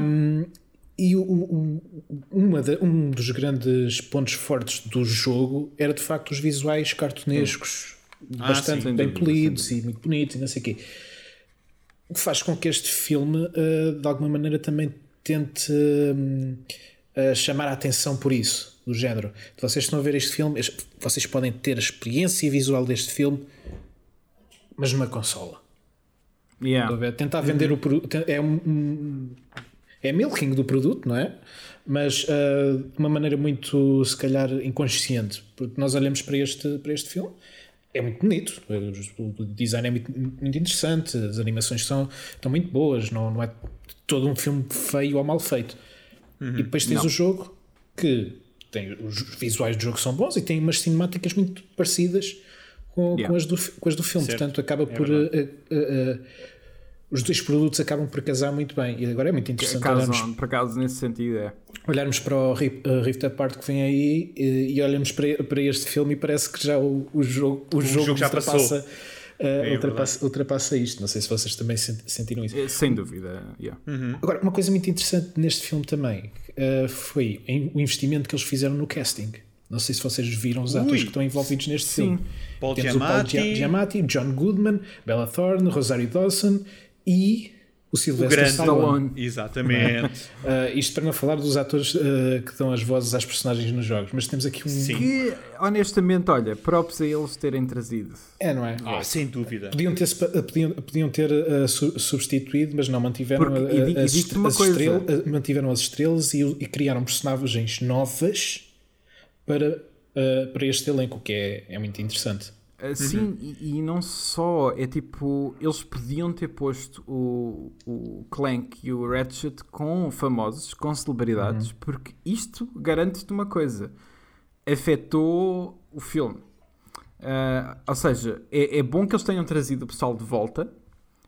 Um, e o- o- uma da- um dos grandes pontos fortes do jogo era de facto os visuais cartunescos, Ah, bastante sim, sem bem dúvida, polidos e muito bonitos e não sei o quê. O que faz com que este filme, eh, de alguma maneira, também tente hum, eh, chamar a atenção por isso, do género. Vocês estão a ver este filme, vocês podem ter a experiência visual deste filme, mas numa consola. Yeah. Tentar vender o produto é um, um- é milking do produto, não é? Mas ah, de uma maneira muito, se calhar, inconsciente, porque nós olhamos para este, para este filme, é muito bonito, o design é muito, muito interessante, as animações são, estão muito boas, não, não é todo um filme feio ou mal feito. E depois tens Não. o jogo que tem os visuais do jogo são bons e tem umas cinemáticas muito parecidas com, Yeah. com as, do, com as do filme. Certo. Portanto, acaba por. verdade. eh, eh, eh, os dois produtos acabam por casar muito bem. E agora é muito interessante Caso, olharmos, por acaso, nesse sentido, é. olharmos para o Ri- Rift Apart que vem aí eh, e olhamos para, para este filme e parece que já o, o jogo, o jogo, jogo já ultrapassa, eh, É ultrapassa, ultrapassa isto. Não sei se vocês também sent- sentiram isso. É, Sem dúvida, yeah. Agora, uma coisa muito interessante neste filme também eh, foi o investimento que eles fizeram no casting. Não sei se vocês viram os Ui. atores que estão envolvidos neste Sim. filme. Paul Temos o Paul Giamatti. Gia- Giamatti, John Goodman, Bella Thorne, Rosario Dawson e o Sylvester Stallone. Stallone. Exatamente. Uh, isto para não falar dos atores uh, que dão as vozes às personagens nos jogos, mas temos aqui um. Sim. Que, honestamente, olha, props a eles terem trazido. É, não é? Ah, sem dúvida. Podiam ter, podiam, podiam ter uh, su- substituído, mas não mantiveram, Porque a- a- as, existe estre- uma as coisa. estrelas, mantiveram as estrelas e, e criaram personagens novas para, uh, para este elenco, o que é, é muito interessante. Assim, e, e não só, é tipo, eles podiam ter posto o, o Clank e o Ratchet com famosos, com celebridades, porque isto garante-te uma coisa: afetou o filme. Ah, ou seja, é, é bom que eles tenham trazido o pessoal de volta,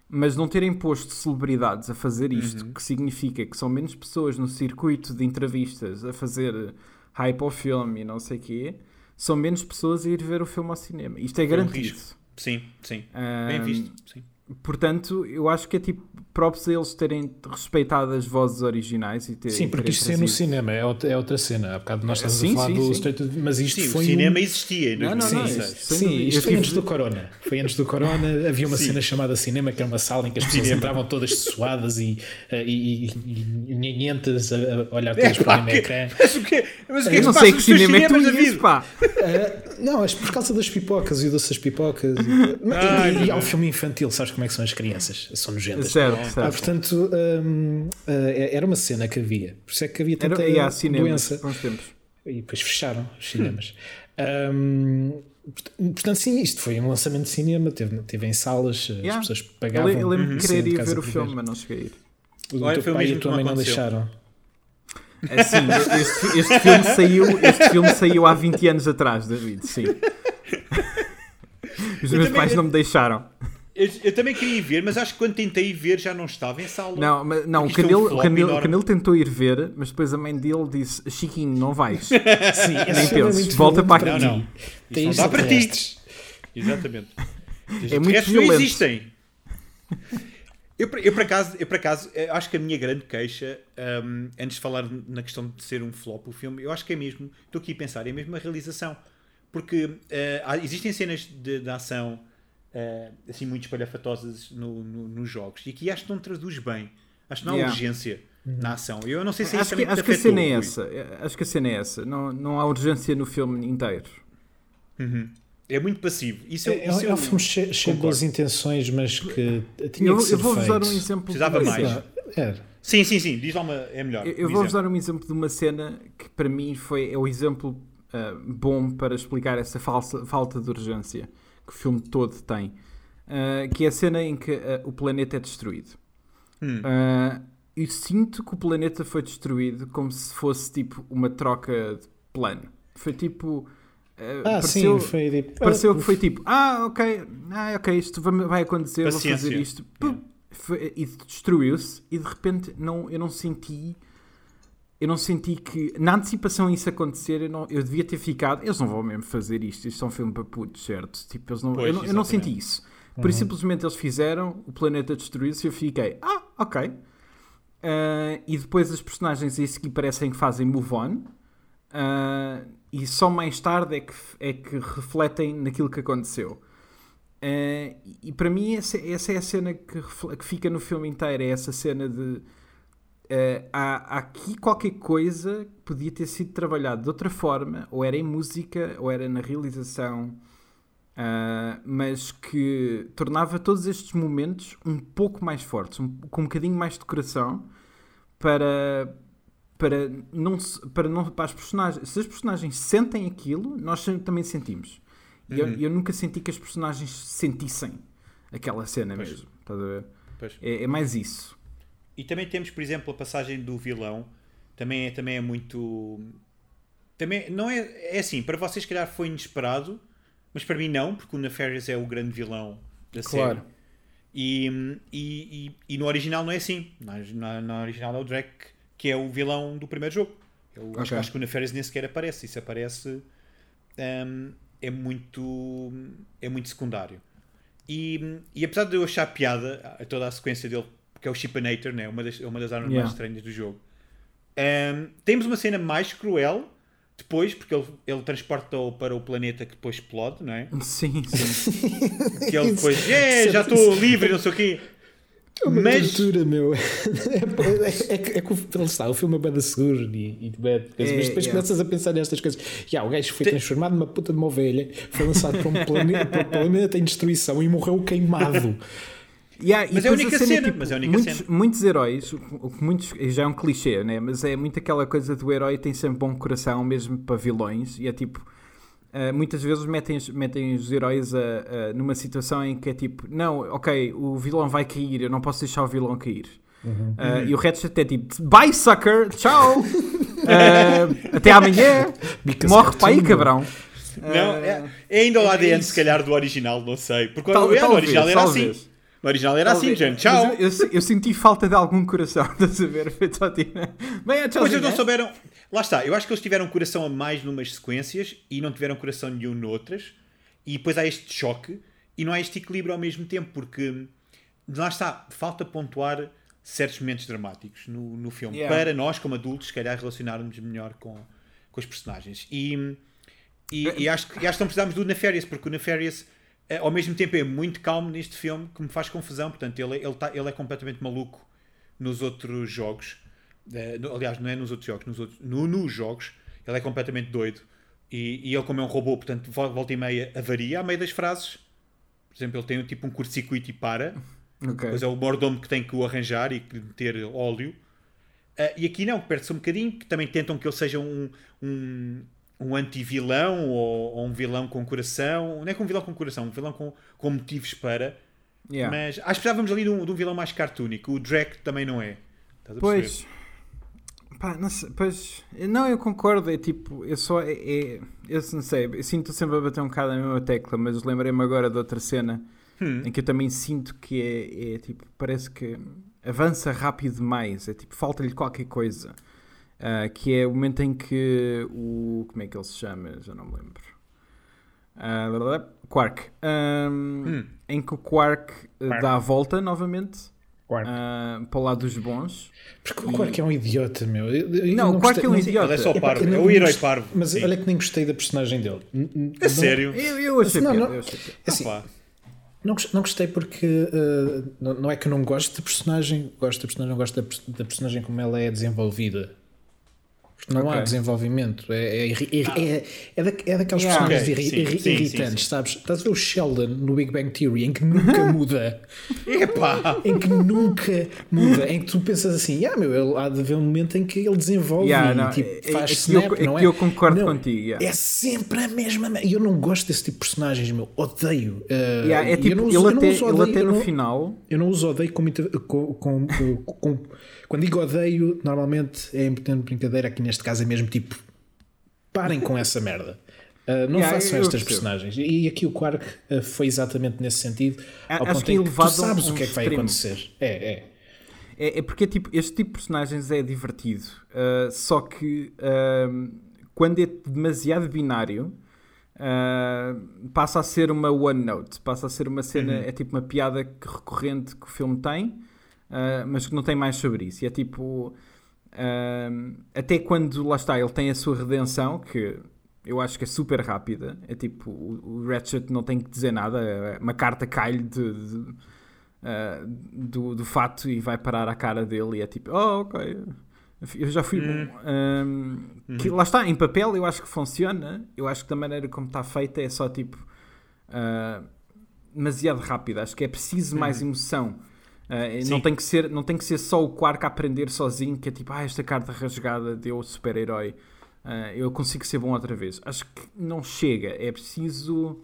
mas não terem posto celebridades a fazer isto, que significa que são menos pessoas no circuito de entrevistas a fazer hype ao filme e não sei o quê, são menos pessoas a ir ver o filme ao cinema. Isto é um garantido. risco. Sim, sim. Ah, Bem visto. Sim. Portanto, eu acho que é tipo props a eles terem respeitado as vozes originais e terem Sim, porque isto saiu no cinema, é outra, é outra cena. Há bocado nós estamos Sim, a falar sim, do sim. Straight to- mas isto Sim, foi o cinema um... existia Não, não, não, 2016. isso- Sem Sim, isto foi antes do Corona. Foi antes do Corona. Havia uma Sim. cena chamada cinema, que era uma sala em que as pessoas entravam todas suadas e, eh, e, e, e nhenhentas a, a olhar todas para o mesmo ecrã. Mas o quê? Mas o que é que não se sei que cinema é que tu vida? pá. Eh, não, é por causa das pipocas e doces pipocas. E, Deus. filme infantil, sabes como é que são as crianças? São nojentas. Certo, Ah, certo. portanto, hum, eh, era uma cena que havia. Por isso é que havia Era, tanta e há cinemas, doença. E depois fecharam os cinemas. Hum, port- portanto, sim, isto foi um lançamento de cinema, teve, teve em salas, as Yeah. pessoas Eu, pagavam. eu lembro de querer ir ver o filme, mas não cheguei a ir. O Olha, teu foi o pai e a tua mãe não deixaram. Assim, este, este filme saiu, este filme saiu há 20 anos atrás, David, sim. Os Eu meus também- pais não me deixaram. Eu, eu também queria ir ver, mas acho que quando tentei ir ver já não estava em sala. Não, mas, não o, Isto é um Canelo, o, flop Canelo. Canelo tentou ir ver, mas depois a mãe dele disse: Chiquinho, não vais. Sim, Nem é penses, volta para aqui. Não, não. Tem Isto não dá para ti. Exatamente. É muito restos não existem. Eu, por- eu, por acaso, eu, por acaso, eh, acho que a minha grande queixa, hum, antes de falar na questão de ser um flop o filme, eu acho que é mesmo, estou aqui a pensar, é mesmo a realização. Porque eh, há- existem cenas de, de ação eh, assim muito espalhafatosas no, no- nos jogos e aqui acho que não traduz bem. Acho que não há Yeah. urgência na ação. Eu não sei se é isso Acho que, acho que a cena é essa. Acho que a cena é essa. Não, não há urgência no filme inteiro. É muito passivo. Isso, É, é, isso é um filme cheio, cheio de boas intenções, mas que tinha Eu, que ser eu vou-vos feito. dar um exemplo. de Precisava uma mais. cena. É. Sim, sim, sim. Diz lá uma. É melhor. Eu, eu vou-vos exemplo. dar um exemplo de uma cena que para mim foi, é o exemplo ah, bom para explicar essa falsa, falta de urgência que o filme todo tem. Ah, que é a cena em que ah, o planeta é destruído. Hum. Ah, eu sinto que o planeta foi destruído como se fosse tipo uma troca de plano. Foi tipo. Uh, ah, pareceu, sim, foi tipo. Pareceu que foi tipo, ah, ok, ah, ok, isto vai, vai acontecer, Paciência. vou fazer isto. Pum, foi- e destruiu-se e de repente não, eu não senti. Eu não senti que. Na antecipação isso acontecer, eu, não, eu devia ter ficado. Eles não vão mesmo fazer isto. Isto é um filme para putos, certo? Tipo, eles não, Pois, eu, não, eu não senti isso. Por isso, simplesmente eles fizeram, o planeta destruiu-se e eu fiquei, ah, ok. Ah, e depois as personagens a seguir parecem que fazem move on. Ah, e só mais tarde é que, é que refletem naquilo que aconteceu. Ah, e, para mim, essa, essa é a cena que, que fica no filme inteiro: é essa cena de. Ah, há, aqui qualquer coisa que podia ter sido trabalhado de outra forma, ou era em música, ou era na realização, ah, mas que tornava todos estes momentos um pouco mais fortes, um- com um bocadinho mais de coração para, para, não, para, não, para as personagens. Se as personagens sentem aquilo, nós também sentimos. E eu, Uhum. eu nunca senti que as personagens sentissem aquela cena Pois. mesmo. Estás a ver? Pois. É, é mais isso. E também temos, por exemplo, a passagem do vilão. Também é, também é muito. Também não é. É assim, para vocês, se calhar, foi inesperado, mas para mim não, porque o Nefarious é o grande vilão da Claro. série. E, e, e, e no original não é assim. Na, na, na original é o Drake que é o vilão do primeiro jogo. Eu acho, Ok. acho que o Nefarious nem sequer aparece. Isso aparece. hum, é muito. É muito secundário. E, e apesar de eu achar piada toda a sequência dele, porque é o Chipanator, né? uma, das, é uma das armas Yeah. mais estranhas do jogo, hum, temos uma cena mais cruel depois, porque ele, ele transporta-o para o planeta que depois explode, não é? Sim, sim. Que ele depois, é, já estou livre, não sei o quê. É uma Mas- tortura, meu. É, é, é, que- é que o, lá está, o filme é bada seguro e, e de bad coisa, É, mas depois yeah. começas a pensar nestas coisas. Yeah, o gajo foi transformado numa puta de uma ovelha, foi lançado para um planeta, para um planeta em destruição e morreu queimado. Yeah, Mas é a única cena, mas é a única muitos, cena. muitos heróis, o o muitos, já é um clichê, né? mas é muito aquela coisa do herói tem sempre bom coração, mesmo para vilões, e é tipo, ah, muitas vezes metem, os- metem os heróis a- a- numa situação em que é tipo, não, ok, o vilão vai cair, eu não posso deixar o vilão cair. Uhum. Ah, E o Ratchet é tipo, bye sucker, tchau, Ah, até amanhã, Because morre para aí cabrão. Não, é, é ainda o é ADN, isso. se calhar, do original, não sei. Porque Tal- o, é, talvez, original era talvez. assim. No original era assim, Talvez. gente. Tchau. Eu, eu- eu senti falta de algum coração, estás a ver? Foi só tipo, bem, é, eles não né? souberam. Lá está, eu acho que eles tiveram coração a mais numas sequências e não tiveram coração nenhum noutras. E depois há este choque e não há este equilíbrio ao mesmo tempo, porque lá está, falta pontuar certos momentos dramáticos no, no filme Yeah. para nós, como adultos, se calhar relacionarmos melhor com, com os personagens. E, e, e acho, que- acho que não precisamos do Nefarious, porque o Nefarious, ao mesmo tempo, é muito calmo neste filme que me faz confusão. Portanto, ele, ele, tá, ele é completamente maluco nos outros jogos. Eh, no- aliás, não é nos outros jogos, nos, outros, no, nos jogos, ele é completamente doido. E, e ele, como é um robô, portanto, vol- volta e meia avaria a meio das frases. Por exemplo, ele tem tipo um curto-circuito e para. Ok. Depois é o mordomo que tem que o arranjar e que meter óleo. Ah, e aqui não, perde-se um bocadinho, que também tentam que ele seja um, um, um anti-vilão ou, ou um vilão com coração. Não é com um vilão com coração, um vilão com, com motivos para. Yeah. Mas acho que precisávamos ali de um, de um vilão mais cartoonico. O Drake também não é. Estás a Pois. Pá, não sei, pois. Não, eu concordo. É tipo, eu só. É, é- eu não sei, eu sinto sempre a bater um bocado na mesma tecla, mas lembrei-me agora de outra cena Hum. em que eu também sinto que é, é tipo, parece que avança rápido demais. É tipo, falta-lhe qualquer coisa. Ah, que é o momento em que o. Como é que ele se chama? Já não me lembro. Ah, blá, Quark. Ahm, Hum. Em que o Quark, eh, Quark. dá a volta novamente ah, para o lado dos bons. Porque o Quark é um idiota, meu. Eu- eu Não, o Quark gostei- é um não- idiota. Ele é só Epá, parvo, é não o herói parvo. Mas Sim. olha que nem gostei da personagem dele. A não- sério? Eu, eu achei Não, piada, não. eu achei piada. Assim. Não, não gostei porque uh, não, não é que eu não gosto da personagem, gosto da personagem, não gosto da, da personagem como ela é desenvolvida. Porque não há Ok. desenvolvimento. É, é, é, é, é, da, é daqueles Yeah. personagens Ok, irri- sim, irri- sim, sim, irritantes, sim. sabes? Estás a ver o Sheldon no Big Bang Theory em que nunca muda. Epá! em que nunca muda. Em que tu pensas assim, ah, meu, ele há de haver um momento em que ele desenvolve Yeah, e não, tipo, é- é- faz é que snap, eu- é não que é? eu concordo Não, contigo, yeah. É sempre a mesma. me- E eu não gosto desse tipo de personagens, meu. Odeio. Uh, Yeah, é eu tipo, não ele, eu até, uso ele odeio, até eu no não- final. eu não uso odeio com muita. Com, com, com- quando digo odeio, normalmente é em termos de brincadeira, aqui neste caso é mesmo tipo. parem com essa merda. Uh, não Yeah, façam estas percebo. personagens. E aqui o Quark uh, foi exatamente nesse sentido. A- ao acho ponto que em que tu sabes um o que é que vai extremo. acontecer. É, é. É, é porque tipo, este tipo de personagens é divertido. Uh, só que quando é demasiado binário, passa a ser uma one note, passa a ser uma cena, é tipo uma piada recorrente que o filme tem, mas que não tem mais sobre isso. E é tipo. Até quando lá está, ele tem a sua redenção, que eu acho que é super rápida. É tipo, o, o Ratchet não tem que dizer nada, é uma carta cai-lhe de- de, uh, do, do fato e vai parar à cara dele e é tipo, oh, ok, eu já fui bom. Um, que, lá está, em papel eu acho que funciona, eu acho que da maneira como está feita é só tipo uh, demasiado rápida, acho que é preciso mais emoção. Uh, não, tem que ser, não tem que ser só o Quark a aprender sozinho, que é tipo, ah, esta carta rasgada deu super-herói, uh, eu consigo ser bom outra vez. Acho que não chega, é preciso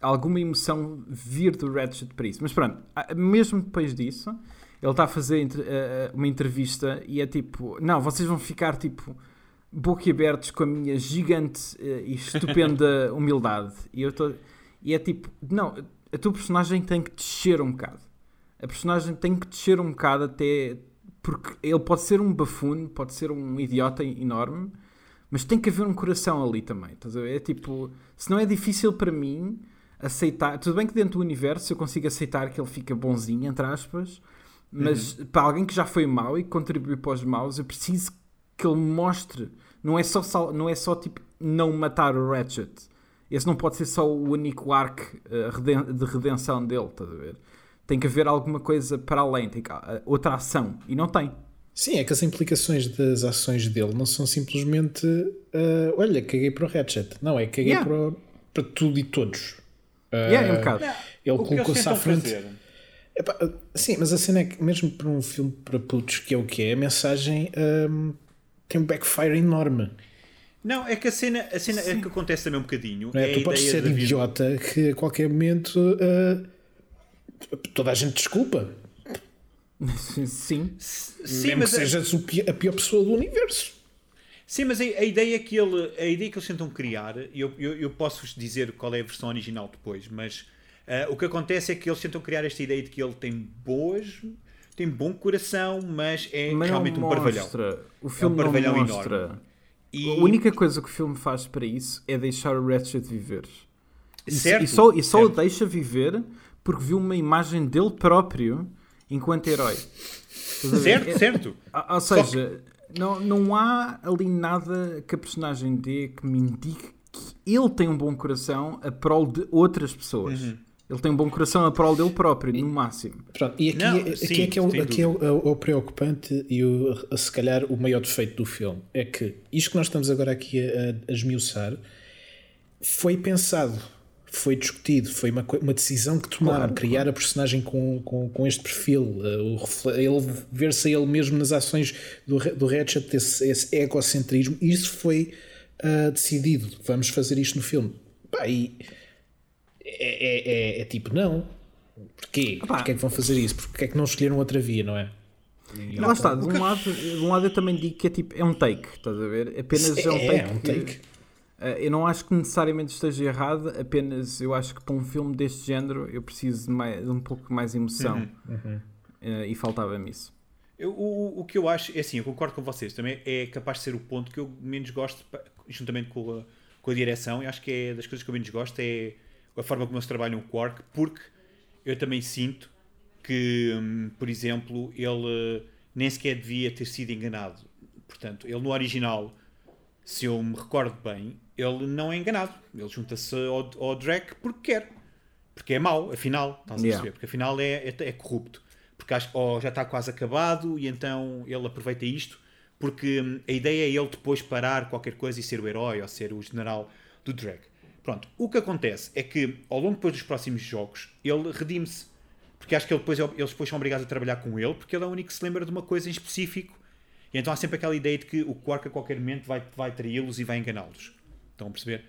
alguma emoção vir do Ratchet para isso. Mas pronto, mesmo depois disso, ele está a fazer ah, uma entrevista e é tipo: Não, vocês vão ficar tipo boquiabertos com a minha gigante e estupenda humildade. E, eu tô, e é tipo: Não, a tua personagem tem que descer um bocado. A personagem tem que descer um bocado até. Porque ele pode ser um bafune, pode ser um idiota enorme, mas tem que haver um coração ali também. Estás a ver? É tipo, se não é difícil para mim aceitar, tudo bem que dentro do universo eu consigo aceitar que ele fica bonzinho, entre aspas, mas para alguém que já foi mau e que contribuiu para os maus, eu preciso que ele mostre. Não é só, sal- não é só tipo não matar o Ratchet. Esse não pode ser só o único arco eh, de redenção dele, estás a ver? Tem que haver alguma coisa para além, tem que, ah, outra ação. E não tem. Sim, é que as implicações das ações dele não são simplesmente ah, olha, caguei para o Ratchet. Não, é caguei Yeah. para, para tudo e todos. Ah, Yeah, é um bocado. Ele colocou-se à frente. fazer. Epá, sim, mas a cena é que, mesmo para um filme para putos, que é o que é, a mensagem ahm, tem um backfire enorme. Não, é que a cena, a cena é que acontece também um bocadinho. É? é tu a podes ideia ser da vida- idiota que a qualquer momento ah, toda a gente desculpa. Sim. Sim, mesmo mas que a- sejas o pi- a pior pessoa do universo. Sim, mas a, a ideia que ele, a ideia que eles tentam criar, eu, eu, eu posso vos dizer qual é a versão original depois, mas ah, o que acontece é que eles tentam criar esta ideia de que ele tem boas, tem bom coração, mas é Mas realmente um parvalhão. mostra. O filme parvalhão não mostra. enorme. E- A única coisa que o filme faz para isso é deixar o Ratchet viver. E, Certo, e só, e só o certo. deixa viver porque viu uma imagem dele próprio enquanto herói. Certo, É- certo. Ou ou seja, não, não há ali nada que a personagem dê que me indique que ele tem um bom coração a prol de outras pessoas. Uhum. Ele tem um bom coração a prol dele próprio, no máximo. Pronto, e aqui, Não, é- aqui sim, é que é, o, aqui é o, é o- é o preocupante e o, se calhar o maior defeito do filme. É que isto que nós estamos agora aqui a, a esmiuçar foi pensado, foi discutido, foi uma, uma decisão que tomaram, Claro, criar a personagem com, com, com este perfil, eh, o ele ver-se a ele mesmo nas ações do, do Ratchet, esse, esse egocentrismo, isso foi ah, decidido. Vamos fazer isto no filme. Pá, e é, é, é- é tipo, não. Porquê? Opá. Porquê é que vão fazer isso? Porque é que não escolheram outra via, não é? Lá está, de um, lado, de um lado eu também digo que é tipo, é um take, estás a ver? Apenas é, um É, take. é um que- take. eh, eu não acho que necessariamente esteja errado, apenas eu acho que para um filme deste género eu preciso de, mais- um pouco mais emoção. Uhum. Eh, e faltava-me isso. Eu- o, o que eu acho, é assim, eu concordo com vocês, também é capaz de ser o ponto que eu menos gosto, juntamente com a, com a direção, eu acho que é das coisas que eu menos gosto é a forma como eles trabalham o Quark, porque eu também sinto que, hum, por exemplo, ele nem sequer devia ter sido enganado. Portanto, ele no original, se eu me recordo bem, ele não é enganado. Ele junta-se ao, ao Drake porque quer. Porque é mau, afinal. Estás a Yeah. perceber? Porque afinal é, é, é corrupto. Porque acho, ou já está quase acabado e então ele aproveita isto. Porque hum, a ideia é ele depois parar qualquer coisa e ser o herói ou ser o general do Drake. Pronto, o que acontece é que ao longo depois dos próximos jogos ele redime-se. Porque acho que ele depois, eles depois são obrigados a trabalhar com ele porque ele é o único que se lembra de uma coisa em específico. E então há sempre aquela ideia de que o Quark a qualquer momento vai, vai traí-los e vai enganá-los. Estão a perceber?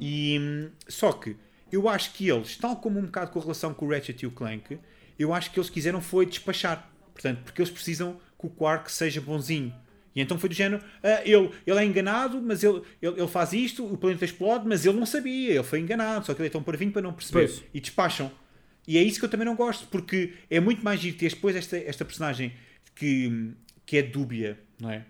E, hum, só que eu acho que eles, tal como um bocado com a relação com o Ratchet e o Clank, eu acho que eles quiseram foi despachar. Portanto, porque eles precisam que o Quark seja bonzinho. E então foi do género, ah, ele, ele é enganado, mas ele, ele, ele faz isto, o planeta explode, mas ele não sabia, ele foi enganado, só que ele é tão parvinho para não perceber. Pois. E despacham. E é isso que eu também não gosto, porque é muito mais giro ter depois esta, esta personagem que, que é dúbia, não é?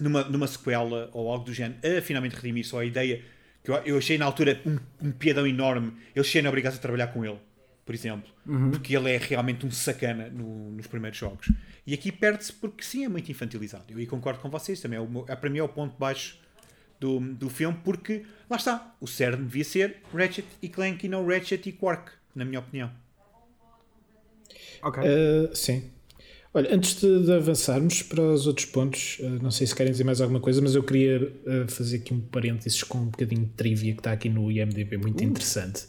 Numa, numa sequela ou algo do género, a finalmente redimir só a ideia que eu, eu achei na altura um, um piadão enorme eles serem obrigados a trabalhar com ele, por exemplo, porque ele é realmente um sacana no- nos primeiros jogos. E aqui perde-se porque sim, é muito infantilizado. Eu aí concordo com vocês também. É o é, para mim é o ponto baixo do, do filme, porque lá está, o CERN devia ser Ratchet e Clank e não Ratchet e Quark, na minha opinião. Ok. Uh, sim. Olha, antes de, de avançarmos para os outros pontos, uh, não sei se querem dizer mais alguma coisa, mas eu queria uh, fazer aqui um parênteses com um bocadinho de trivia que está aqui no IMDB, muito interessante.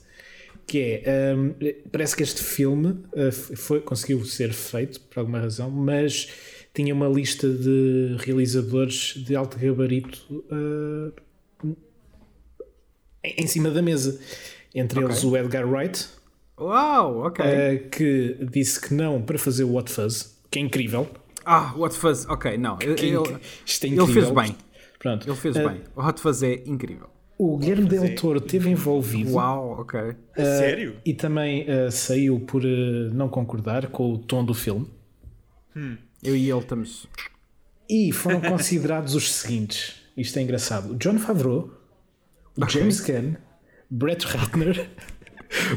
Que é, um, parece que este filme uh, foi, conseguiu ser feito por alguma razão, mas tinha uma lista de realizadores de alto gabarito uh, em, cima da mesa. Entre Ok. eles o Edgar Wright, Uau, ok. Uh, que disse que não para fazer o What Fuzz, que é incrível. Ah, What Fuzz, ok, não. Ele, Que é inc- isto é ele incrível. fez bem. Pronto. Ele fez Uh, bem. O Hot Fuzz é incrível. O Guilherme Fuzz é Del Toro esteve envolvido Uau, ok. A sério? e também uh, saiu por uh, não concordar com o tom do filme. Eu e ele estamos. E foram considerados os seguintes. Isto é engraçado. O John Favreau, o James Gunn, Brett Ratner,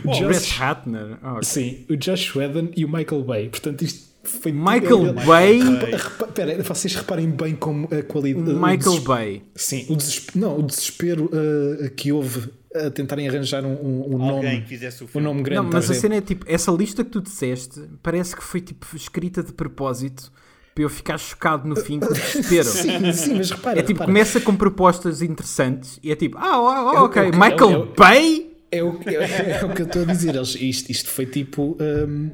o Brett Josh, Ratner. Ah, ok. sim, o Josh Whedon e o Michael Bay. Portanto, isto foi Michael Bay. Espera, vocês reparem bem como a qualidade. Michael Bay. Sim, o desespero, não, o desespero uh, que houve a tentarem arranjar um, um- um Alguém nome, fizesse o um filme. nome grande. Não, mas estás a cena é tipo, essa lista que tu disseste parece que foi tipo escrita de propósito para eu ficar chocado no fim com o desespero. Sim, sim, mas repara, É tipo, repara, começa com propostas interessantes e é tipo, ah, oh, oh, ok, é o que- Michael é Bay? é, o, é, é o que eu estou a dizer. Eles, isto, isto foi tipo. um,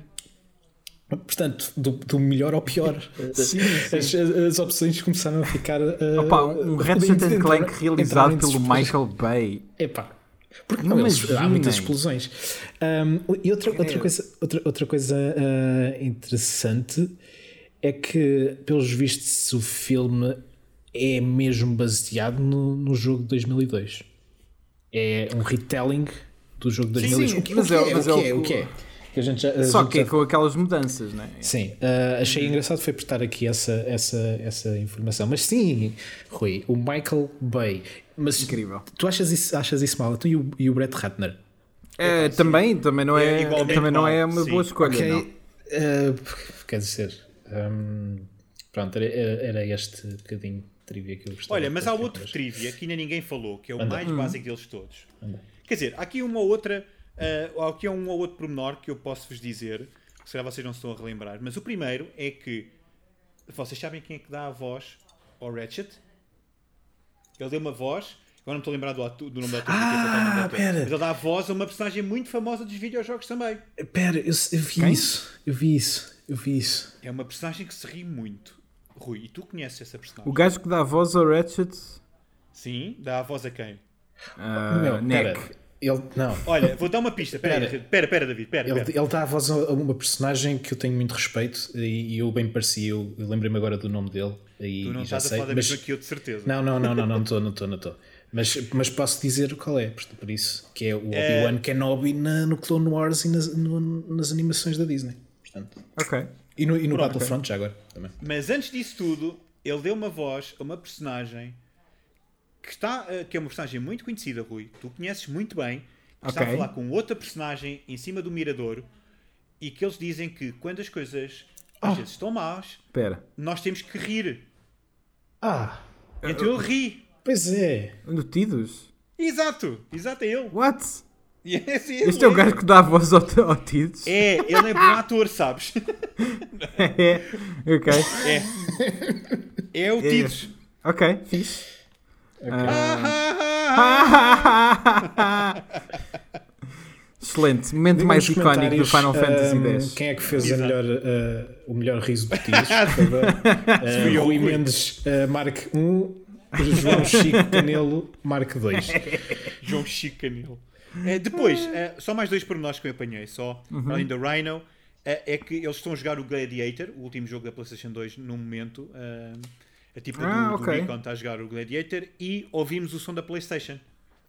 portanto, do, do melhor ao pior. Sim, As, as opções começaram a ficar. Uh, Opa, um Ratchet and Clank realizado pelo Michael Bay. Epá. Porque Não não, eles- imaginem. há muitas explosões. Um, e outra, outra coisa, outra, outra coisa uh, interessante é que, pelos vistos, o filme é mesmo baseado no, no jogo de 2002. É um retelling do jogo de Sim, 2002. sim, o que, mas o que é- é, mas o é que é, o- o que é? Que a gente já- a Só gente que é já- com aquelas mudanças, né? Sim, uh, achei engraçado foi prestar aqui essa, essa, essa informação. Mas sim, Rui, o Michael Bay. Mas Incrível. Tu achas isso, achas isso mal? Tu e o, e o Brett Ratner? É, também, também não É é, também não é uma sim. boa escolha. Ok, não. uh, quer dizer, um, pronto, era, era este bocadinho de trivia que eu gostava. Olha, mas há outro trivia que ainda ninguém falou, que é o Anda. mais básico deles todos. Anda. Quer dizer, há aqui uma ou outra, ah, há aqui um ou outro pormenor que eu posso vos dizer, que se calhar vocês não se estão a relembrar, mas o primeiro é que vocês sabem quem é que dá a voz ao Ratchet? Ele deu uma voz, agora não estou a lembrar do, do nome do ator. é que eu estou a lembrar do ator. pera. Mas ele dá a voz a uma personagem muito famosa dos videojogos também. Pera, eu, eu vi Quem? isso, eu vi isso, eu vi isso. É uma personagem que se ri muito. Rui, e tu conheces essa personagem? O gajo que dá a voz ao Ratchet, Sim, dá a voz a quem? ah, Meu, Neck. pera, ele, não, Olha, vou dar uma pista. Espera, Espera. espera, espera, David. Espera, Ele, espera. ele dá a voz a uma personagem que eu tenho muito respeito e, e eu bem parecia, eu, eu lembrei-me agora do nome dele e, Tu não e já estás a sei. falar da mas- mesma que eu, de certeza. Não, não, não, não, não estou, não estou, não estou. Mas, mas posso dizer qual é, por, por isso, que é o Obi-Wan Kenobi na, no Clone Wars e nas, no- nas animações da Disney. Portanto, Ok. e no, e no Pronto, Battlefront já agora também. Mas antes disso tudo, ele deu uma voz a uma personagem que, está, eh, que é uma personagem muito conhecida, Rui. Tu conheces muito bem. Que está a falar com outra personagem em cima do miradouro e que eles dizem que quando as coisas às Ah. vezes estão más, Espera. nós temos que rir. Ah, Então ele ri. pois é. Notidos? Exato, exato, é ele. What? É assim, Este é o gajo que dá a voz ao, ao Tidos? É, ele é bom ator, sabes? É. ok. É. É o Tidos. Ok, fixe. Excelente. Momento mais icónico do Final Fantasy X. Quem é que fez a melhor, ah, o melhor riso de? Ah, Fui eu, Rui. Mendes, ah, Mark 1, João Chico Canelo, Mark 2. João Chico Canelo. Eh, depois, eh, só mais dois pormenores que eu apanhei, só, Uhum. além da Rhino, eh, é que eles estão a jogar o Gladiator, o último jogo da PlayStation 2, no momento. eh, a tipo Ah, do, do Recon está a jogar o Gladiator, e ouvimos o som da PlayStation.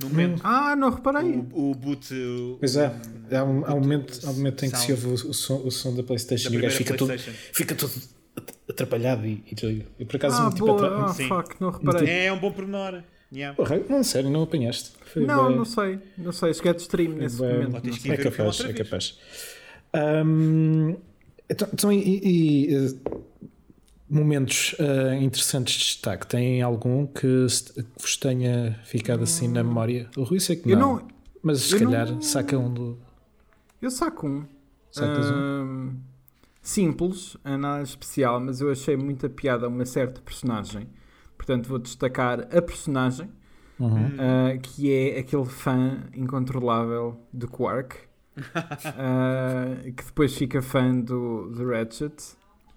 No momento. Ah, não reparei. O, o boot. o- Pois é, há um, há um momento, há um momento em que se ouve o, o som, o som da Playstation da e o gajo fica todo, PlayStation. fica todo atrapalhado e, e tudo. Eu por acaso Ah, tipo, boa. atra- Ah, Sim. fuck, não reparei. É um bom pormenor. Yeah. Porra, não, sério, não apanhaste. Foi Não, bué- não sei. Não sei. Cheguei de stream nesse bué- momento. Não. É filme capaz, é capaz. Ahm, então, então, e, e, momentos ah, interessantes de destaque? Tem algum que, que vos tenha ficado assim na memória? O Rui sei que Eu não, não- mas se calhar não- saca um do. Eu saco um. Sacas um? Ahm, simples, ah, nada especial, mas eu achei muita piada a uma certa personagem. Portanto, vou destacar a personagem, Uhum. ah, que é aquele fã incontrolável de Quark, ah, que depois fica fã do, do Ratchet.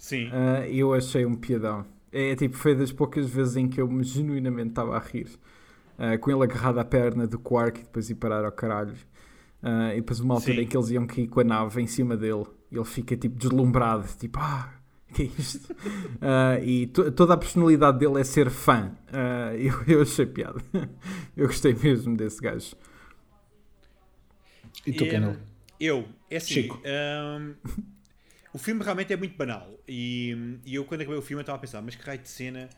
Sim. Ah, eu achei um piadão. É tipo, foi das poucas vezes em que eu me genuinamente estava a rir. Ah, com ele agarrado à perna do Quark e depois ir parar ao caralho. Ah, e depois uma altura Sim. em que eles iam cair com a nave em cima dele. E ele fica tipo deslumbrado, tipo, ah, que é isto? Ah, e to- toda a personalidade dele é ser fã. Eu, eu achei piada. eu gostei mesmo desse gajo. E tu, É? Eu, é assim. Chico. hum, o filme realmente é muito banal. E, e eu, quando acabei o filme, estava a pensar, mas que raio de cena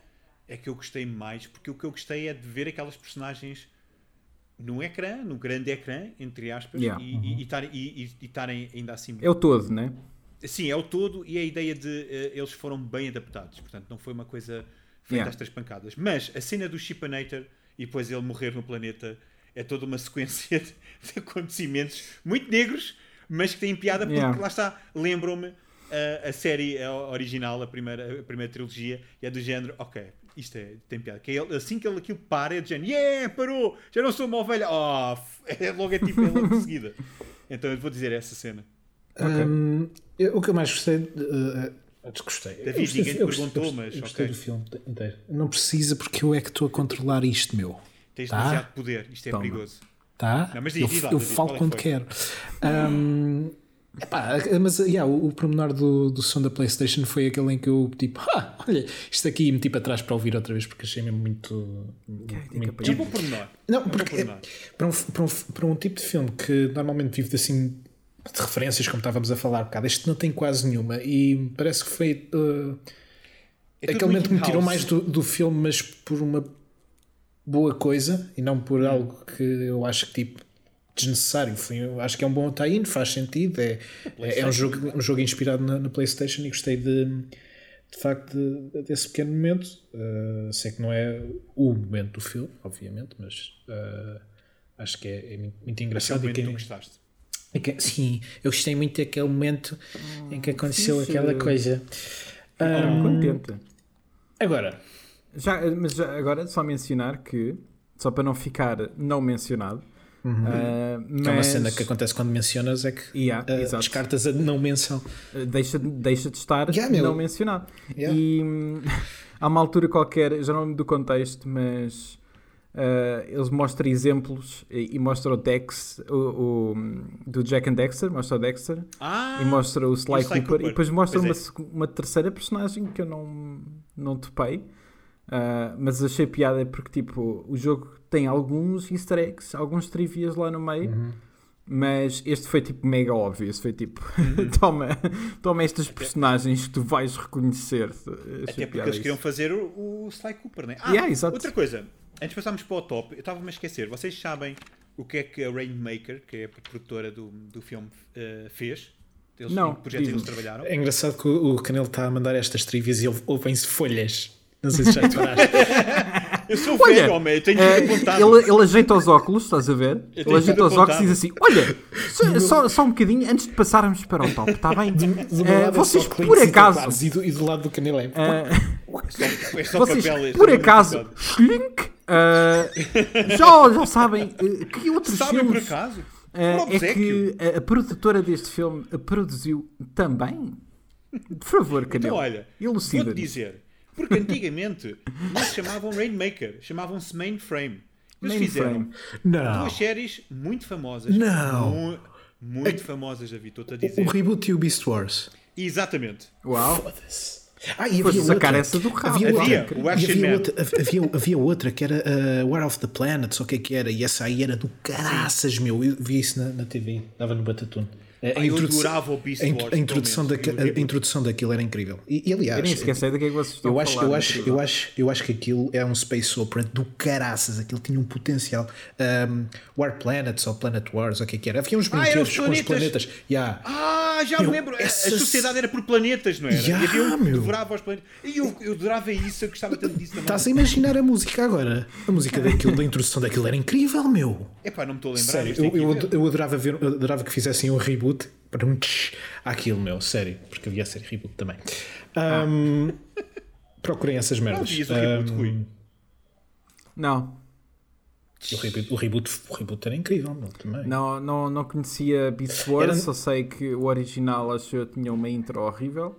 é que eu gostei mais? Porque o que eu gostei é de ver aquelas personagens no ecrã, no grande ecrã, entre aspas, Yeah. e- e- e estarem e- e- e estarem ainda assim. É o todo, né? Sim, é o todo e a ideia de eh, eles foram bem adaptados. Portanto, não foi uma coisa feita Yeah. às três pancadas. Mas a cena do Shipanator e depois ele morrer no planeta é toda uma sequência de, de acontecimentos muito negros, mas que têm piada porque Yeah. lá está, lembram-me eh, a série a original, a primeira, a primeira trilogia, e é do género, ok, isto é, tem piada. Que é ele- assim que ele aquilo para, é do género, yeah, parou, já não sou uma ovelha, oh, é logo é tipo, é logo de seguida. Então eu vou dizer essa cena. Hum, eu- o que eu mais gostei. uh, uh, gostei. David, Eu gostei- ninguém te perguntou, gostei- mas eu gostei ok. do filme inteiro. Não precisa porque eu é que estou a controlar isto, meu. Tens Tá. demasiado poder, isto é Toma. perigoso. Tá? Não, mas diz, eu diz lá, eu David, falo é quando foi? quero. Hum, epá, mas yeah, o, o pormenor do, do som da PlayStation foi aquele em que eu, tipo, ah, olha, isto aqui e meti para trás para ouvir outra vez porque achei mesmo muito. muito É um bom pormenor. Não, É um bom porque pormenor. para um, para, um, para um tipo de filme que normalmente vive de, assim de referências, como estávamos a falar há bocado, este não tem quase nenhuma e parece que foi uh, É tudo aquele momento que me muito tirou mais do, do filme, mas por uma boa coisa e não por algo que eu acho que tipo desnecessário. Foi, acho que é um bom tie-in, faz sentido. É, é, é um, jogo, um jogo inspirado na, na PlayStation e gostei de, de facto de- desse pequeno momento. Uh, sei que não é o momento do filme, obviamente, mas uh, acho que é, é muito, muito é o engraçado. e momento que quem- tu gostaste. e que- sim, eu gostei muito daquele momento em que aconteceu fixe. aquela coisa. Era Um, contente. agora, Já, mas já agora só mencionar que, só para não ficar não mencionado, ah, que é uma mas- cena que acontece quando mencionas é que Yeah, uh, descartas a não menção. Uh, deixa, deixa de estar Yeah, meu. não mencionado. Yeah. E hum, há uma altura qualquer, já não lembro do contexto, mas uh, eles mostram exemplos e, e mostram o Dex, o, o, do Jack and Dexter, mostra o Dexter Ah, e mostra o Sly, o Sly Cooper, Cooper. e depois mostra Pois uma, é. uma terceira personagem que eu não, não topei. Uh, mas achei piada porque tipo, o jogo tem alguns easter eggs, alguns trivias lá no meio, Uhum. mas este foi tipo mega óbvio. Esse foi tipo, Uhum. toma, toma estas personagens que tu vais reconhecer. Achei Até porque eles isso. queriam fazer o, o Sly Cooper, né? Ah, Yeah, exato. outra coisa. Antes de passarmos para o top, eu estava-me a esquecer. Vocês sabem o que é que a Rainmaker, que é a produtora do, do filme, eh, fez? Eles, Não, projetos eles trabalharam? É engraçado que o, o Canelo está a mandar estas trivias e ouvem-se folhas. Não sei se já te paraste. Eu sou Olha, velho, homem, eu tenho tudo apontado. ele, ele ajeita os óculos, estás a ver? Ele ajeita os óculos e diz assim: Olha, só, só, só um bocadinho antes de passarmos para o top, está bem? Eh, lado é vocês só por acaso, E do, e do lado do Canelo é. eh, É só vocês papel por é acaso. Schlink, eh, já, já sabem eh, que outros Sabem por filmes acaso? eh, Por é que a, a produtora deste filme produziu também? Por favor, Então, Canelo, olha, elucida vou-te dizer. Porque antigamente não se chamavam Rainmaker, chamavam-se Mainframe. Eles fizeram Não. duas séries muito famosas. Não. mu- Muito famosas, David, estou-te a O dizer. reboot e o Beast Wars. Exatamente. Uau, Foda-se. Ah, e havia sacar outra. essa do rabo. Havia outra, Havia, o e Action havia Man. outra, havia, havia outra que era uh, War of the Planets, ou o que é que era, e essa aí era do caraças, meu. Eu vi isso na, na TV, dava no Batatune. A, Ah, eu adorava o Beast Wars, a introdução reboot. a introdução daquilo era incrível. E, e aliás, Eu nem sei do que é que vocês estão eu acho, eu, acho, eu, acho, eu acho que aquilo é um space opera do caraças, aquilo tinha um potencial. Um, War Planets ou Planet Wars, ou o que é que era? Havia uns Ah, eram brinquedos os com os planetas. Yeah. Ah, já me Meu, lembro. A- essa- A sociedade era por planetas, não era? Ya, e havia um meu. devorava os planetas. E eu, eu adorava isso, eu gostava tanto disso também. Estás a imaginar a música agora? A música daquilo, da introdução daquilo era incrível, meu. Epá, não me estou a lembrar. Sério, eu, eu, eu adorava, ver, eu adorava que fizessem um reboot para um tch àquilo, meu, sério, porque havia a ser reboot também. Ahm, procurem essas Não merdas. vias o reboot, Rui. Não, o, reboot, o, reboot, o reboot era incrível, meu, também. não, não, não conhecia Beast Wars, Era- só sei que o original acho eu tinha uma intro horrível.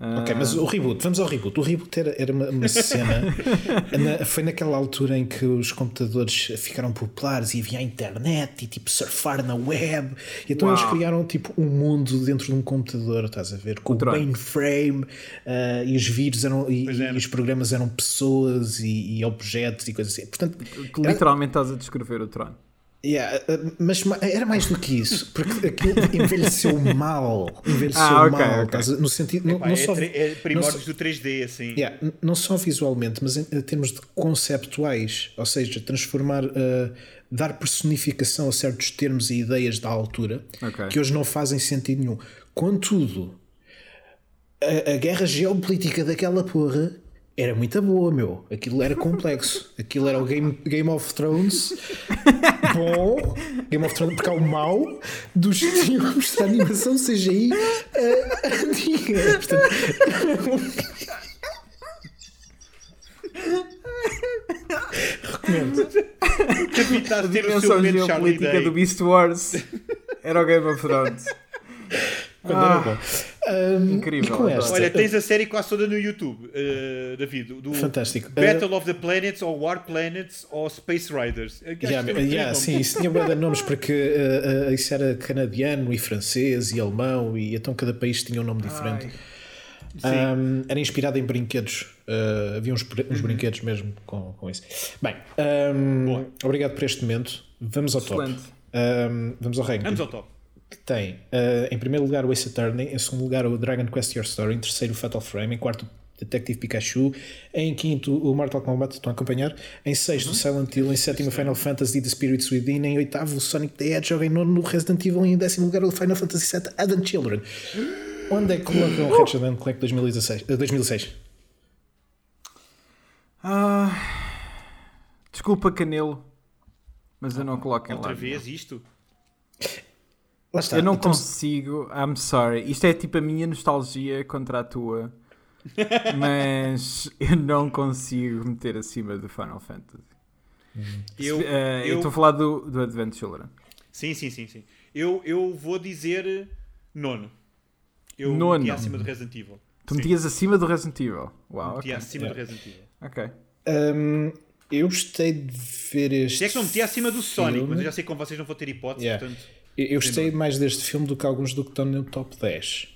Ok, mas o reboot, vamos ao reboot. O reboot era, era uma, uma cena. na- foi naquela altura em que os computadores ficaram populares e havia a internet e tipo surfar na web. E então Uau. eles criaram tipo um mundo dentro de um computador, estás a ver? Com o Tron. mainframe ah, e os vírus eram. E, era. e os programas eram pessoas e, e objetos e coisas assim. Portanto, literalmente estás a descrever o trono. Yeah, uh, mas ma- era mais do que isso, porque aquilo envelheceu mal. Envelheceu Ah, ok, mal, ok. estás a- no sentido. não- Pá, não é, só, é não primórdios só- do 3D, assim. Yeah, não só visualmente, mas em, em termos de conceptuais, ou seja, transformar, uh, dar personificação a certos termos e ideias da altura Ok. que hoje não fazem sentido nenhum. Contudo, a, a guerra geopolítica daquela porra era muito boa, meu. Aquilo era complexo. Aquilo era o Game, Game of Thrones bom, Game of Thrones, porque há o mau dos filmes de animação CGI uh, antiga. Portanto, recomendo. Capitão ter o seu geopolítica do Beast Wars era o Game of Thrones. Quando Ah. era bom. Um, Incrível, esta, Olha, tens a série quase toda no YouTube, uh, David. Do Fantástico. Battle of the Planets, ou War Planets, ou Space Riders. Yeah, yeah, sim, isso tinha bué de nomes porque uh, uh, isso era canadiano e francês e alemão e então cada país tinha um nome diferente. Ai. Um, era inspirado em brinquedos. Uh, havia uns, uns brinquedos mesmo com, com isso. Bem, um, obrigado por este momento. Vamos ao Excelente. top. Um, vamos ao ranking. Vamos ao top. Que tem uh, em primeiro lugar o Ace Attorney, em segundo lugar o Dragon Quest Your Story, em terceiro o Fatal Frame, em quarto Detective Pikachu, em quinto o Mortal Kombat, estão a acompanhar, em sexto o Silent Hill, em sétimo o Final Fantasy The Spirits Within, em oitavo o Sonic the Hedgehog, em nono o Resident Evil e em décimo lugar o Final Fantasy VII Advent Children. Onde é que colocam o Ratchet and Clank 2016, eh, 2006? Ah, desculpa, Canelo, mas eu não coloco em Outra lado vez isto. Lá está. Eu não Então, consigo, I'm sorry. Isto é tipo a minha nostalgia contra a tua. mas eu não consigo meter acima do Final Fantasy. Eu, Eh, eu eu- estou a falar do, do Advent Children. Sim, sim, sim, sim. Eu, eu vou dizer nono. Eu Nono. meti acima do Resident Evil. Tu Sim. metias acima do Resident Evil. Uau, Meti ok. acima Yeah. do Resident Evil. Ok. hum, eu gostei de ver este. Se é que não meti acima do Sonic, mas eu já sei que com vocês não vou ter hipótese, Yeah. portanto. Eu gostei mais deste filme do que alguns do que estão no top 10.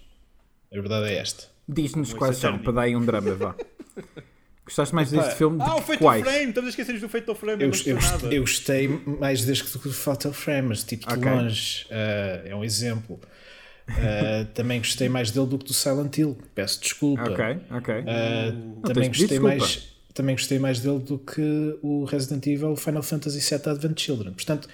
A verdade é esta. Diz-nos quais Ace são, para dar aí um drama, vá. Gostaste mais deste filme? Ah, o de Fatal quais? Frame! Estamos a esquecer do Fatal Frame, Eu, eu gostei, eu gostei mais deste do que Fatal Frame, mas tipo de Ok. longe. ah, é um exemplo. Ah, também gostei mais dele do que do Silent Hill. Peço desculpa. Ok, ok. Tens também, de gostei mais, também gostei mais dele do que o Resident Evil Final Fantasy VII Advent Children. Portanto,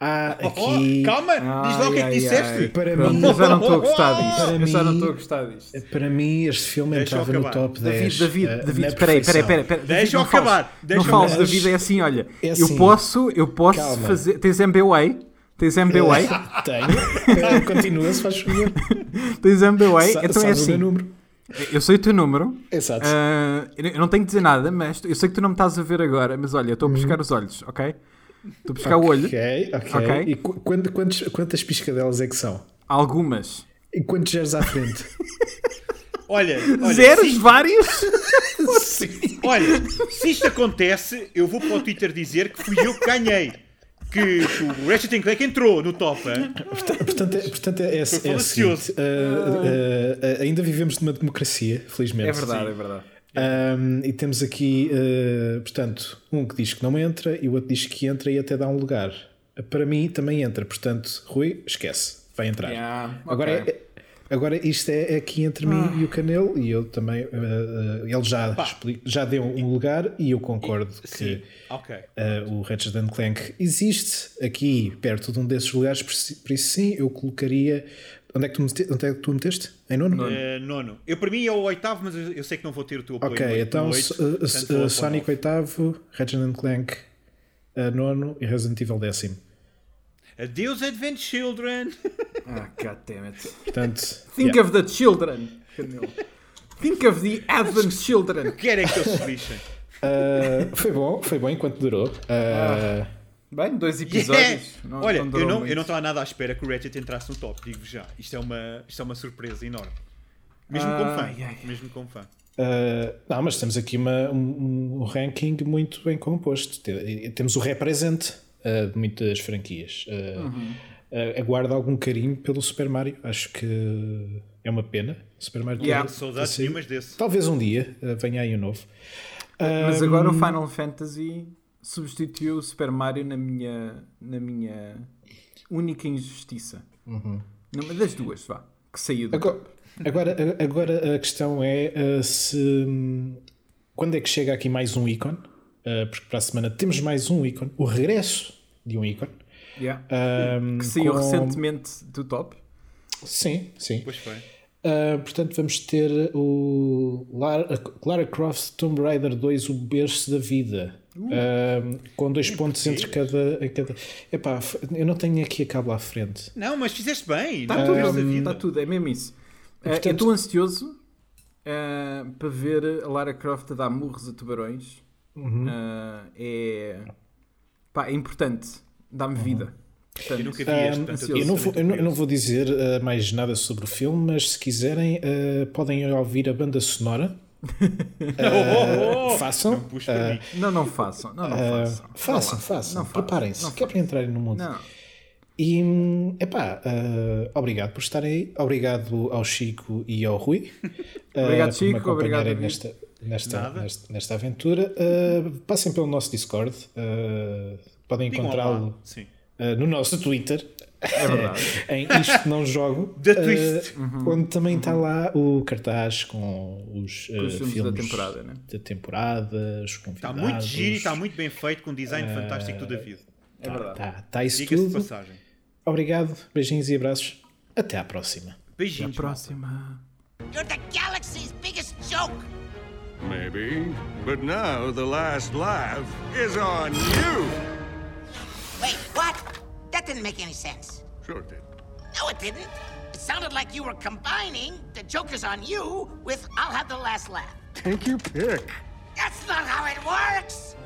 há Oh, aqui. calma! Diz lá o que é que disseste! ai. Para Pronto, mim- eu já não estou a gostar disto. Para eu já não mim- estou a gostar disto. Para mim, este filme Deixa eu entrava no top 10. David, David, ah, David, espera aí, espera aí, perfeição. espera aí, espera aí. Deixa David, eu não fales. acabar, deixa Não eu fales, acabar. David, é assim, olha. É Eu assim. posso, eu posso Calma. fazer. Tens MBWay? Tens MBWay? Tenho. Ah, Continua, se faz favor. Tens MBWay? Sa- Então é assim. número. Eu sei o teu número. Exato. Ah, eu não tenho que dizer nada, mas eu sei que tu não me estás a ver agora, mas olha, eu estou a pescar os olhos, ok? Estou a pescar o olho. Ok, ok. E qu- quant- quantos- quantas piscadelas é que são? Algumas. E quantos zeros à frente? Olha, olha, Zeros, se, vários? Sim. olha, se isto acontece, eu vou para o Twitter dizer que fui eu que ganhei. que, que o Ratchet Clank entrou no top. hein? Portanto, portanto, é, portanto é, é, é, seguinte, uh, uh, uh, ainda vivemos numa democracia, felizmente. É verdade, sim. é verdade. Um, e temos aqui, uh, portanto, um que diz que não entra e o outro diz que entra e até dá um lugar. Para mim também entra, portanto, Rui, esquece, vai entrar. Yeah, Agora, ok. é- agora isto é aqui entre mim e o Canelo e eu também. uh, ele já, já deu um lugar e eu concordo Sim. que Ok. uh, o Ratchet and Clank existe aqui perto de um desses lugares, por isso sim, eu colocaria. Onde é que tu, mete, onde é que tu meteste? Em nono? Eh, nono. Eu para mim é o oitavo, mas eu eu sei que não vou ter o teu apoio. Ok, então no uh, oito, uh, Sonic oitavo, and Clank uh, nono e Resident Evil décimo. Adeus Advent Children. Ah, God damn it. Portanto, Think yeah. of the children. Think of the Advent children. Querem que eles se lixem. Uh, foi bom, foi bom enquanto durou. Uh, Bem, dois episódios. Yeah! Não- Olha, não eu não, muito. eu não estava nada à espera que o Ratchet entrasse no top, digo já. Isto é uma, isto é uma surpresa enorme. Mesmo como fã. Ai. Mesmo como fã. Uh, não, mas temos aqui uma- um, um ranking muito bem composto. Te- Temos o represent uh, de muitas franquias. Uh, uh, aguardo algum carinho pelo Super Mario. Acho que é uma pena. Super Mario Yeah. Saudades nenhumas desse. Talvez um dia uh, venha aí um novo. Mas agora o Final Fantasy substituiu o Super Mario na minha, na minha única injustiça. Numa das duas, vá. Que saiu do Agora, agora, agora a questão é uh, se hum, quando é que chega aqui mais um ícone? Uh, porque para a semana temos mais um ícone, o regresso de um ícone. Yeah. Um, Que saiu com- recentemente do top. Sim, sim. Pois foi. Uh, portanto, vamos ter o Lara, Lara Croft Tomb Raider 2, o berço da vida. Um, com dois pontos entre cada, cada. Epá, eu não tenho aqui a cabo à frente. Não, mas fizeste bem. Está tudo, está tudo, é mesmo isso. Eh, portanto- eu estou ansioso eh, para ver a Lara Croft a dar murros a tubarões. Uhum. Eh, é, pá, é importante, dá-me vida. Portanto, Eu nunca vi este, Um, eu eu, não vou, eu, não, eu não vou dizer uh, mais nada sobre o filme, mas se quiserem, uh, podem ouvir a banda sonora. Oh. Façam. Não puxa Uh. Não, não façam. Não, não uh, façam. façam, Não lá. façam. Façam. Preparem-se, Não que é para entrarem no mundo. Não. E, epá, uh, obrigado por estarem aí. Obrigado ao Chico e ao Rui. uh, Obrigado, por me Chico. Obrigado, nesta, nesta, nesta, nesta aventura. Uh, passem pelo nosso Discord. uh, podem encontrá-lo uh, no nosso Twitter. É verdade. em Isto Não Jogo. The uh, Twist. Onde também está lá o cartaz com os, uh, Com os filmes filmes da temporada, né? da temporada, os Está convidados. muito giro e está muito bem feito, com um design fantástico do David. É verdade. Tá, tá isso Diga-se de tudo. passagem. Obrigado, beijinhos e abraços. Até à próxima. Até a Beijinhos. malta. próxima. You're the galaxy's biggest joke. Maybe. But now the last laugh is on you. Wait, what? That didn't make any sense. Sure it did. No, it didn't. It sounded like you were combining the Joker's on you with I'll have the last laugh. Take your pick. That's not how it works!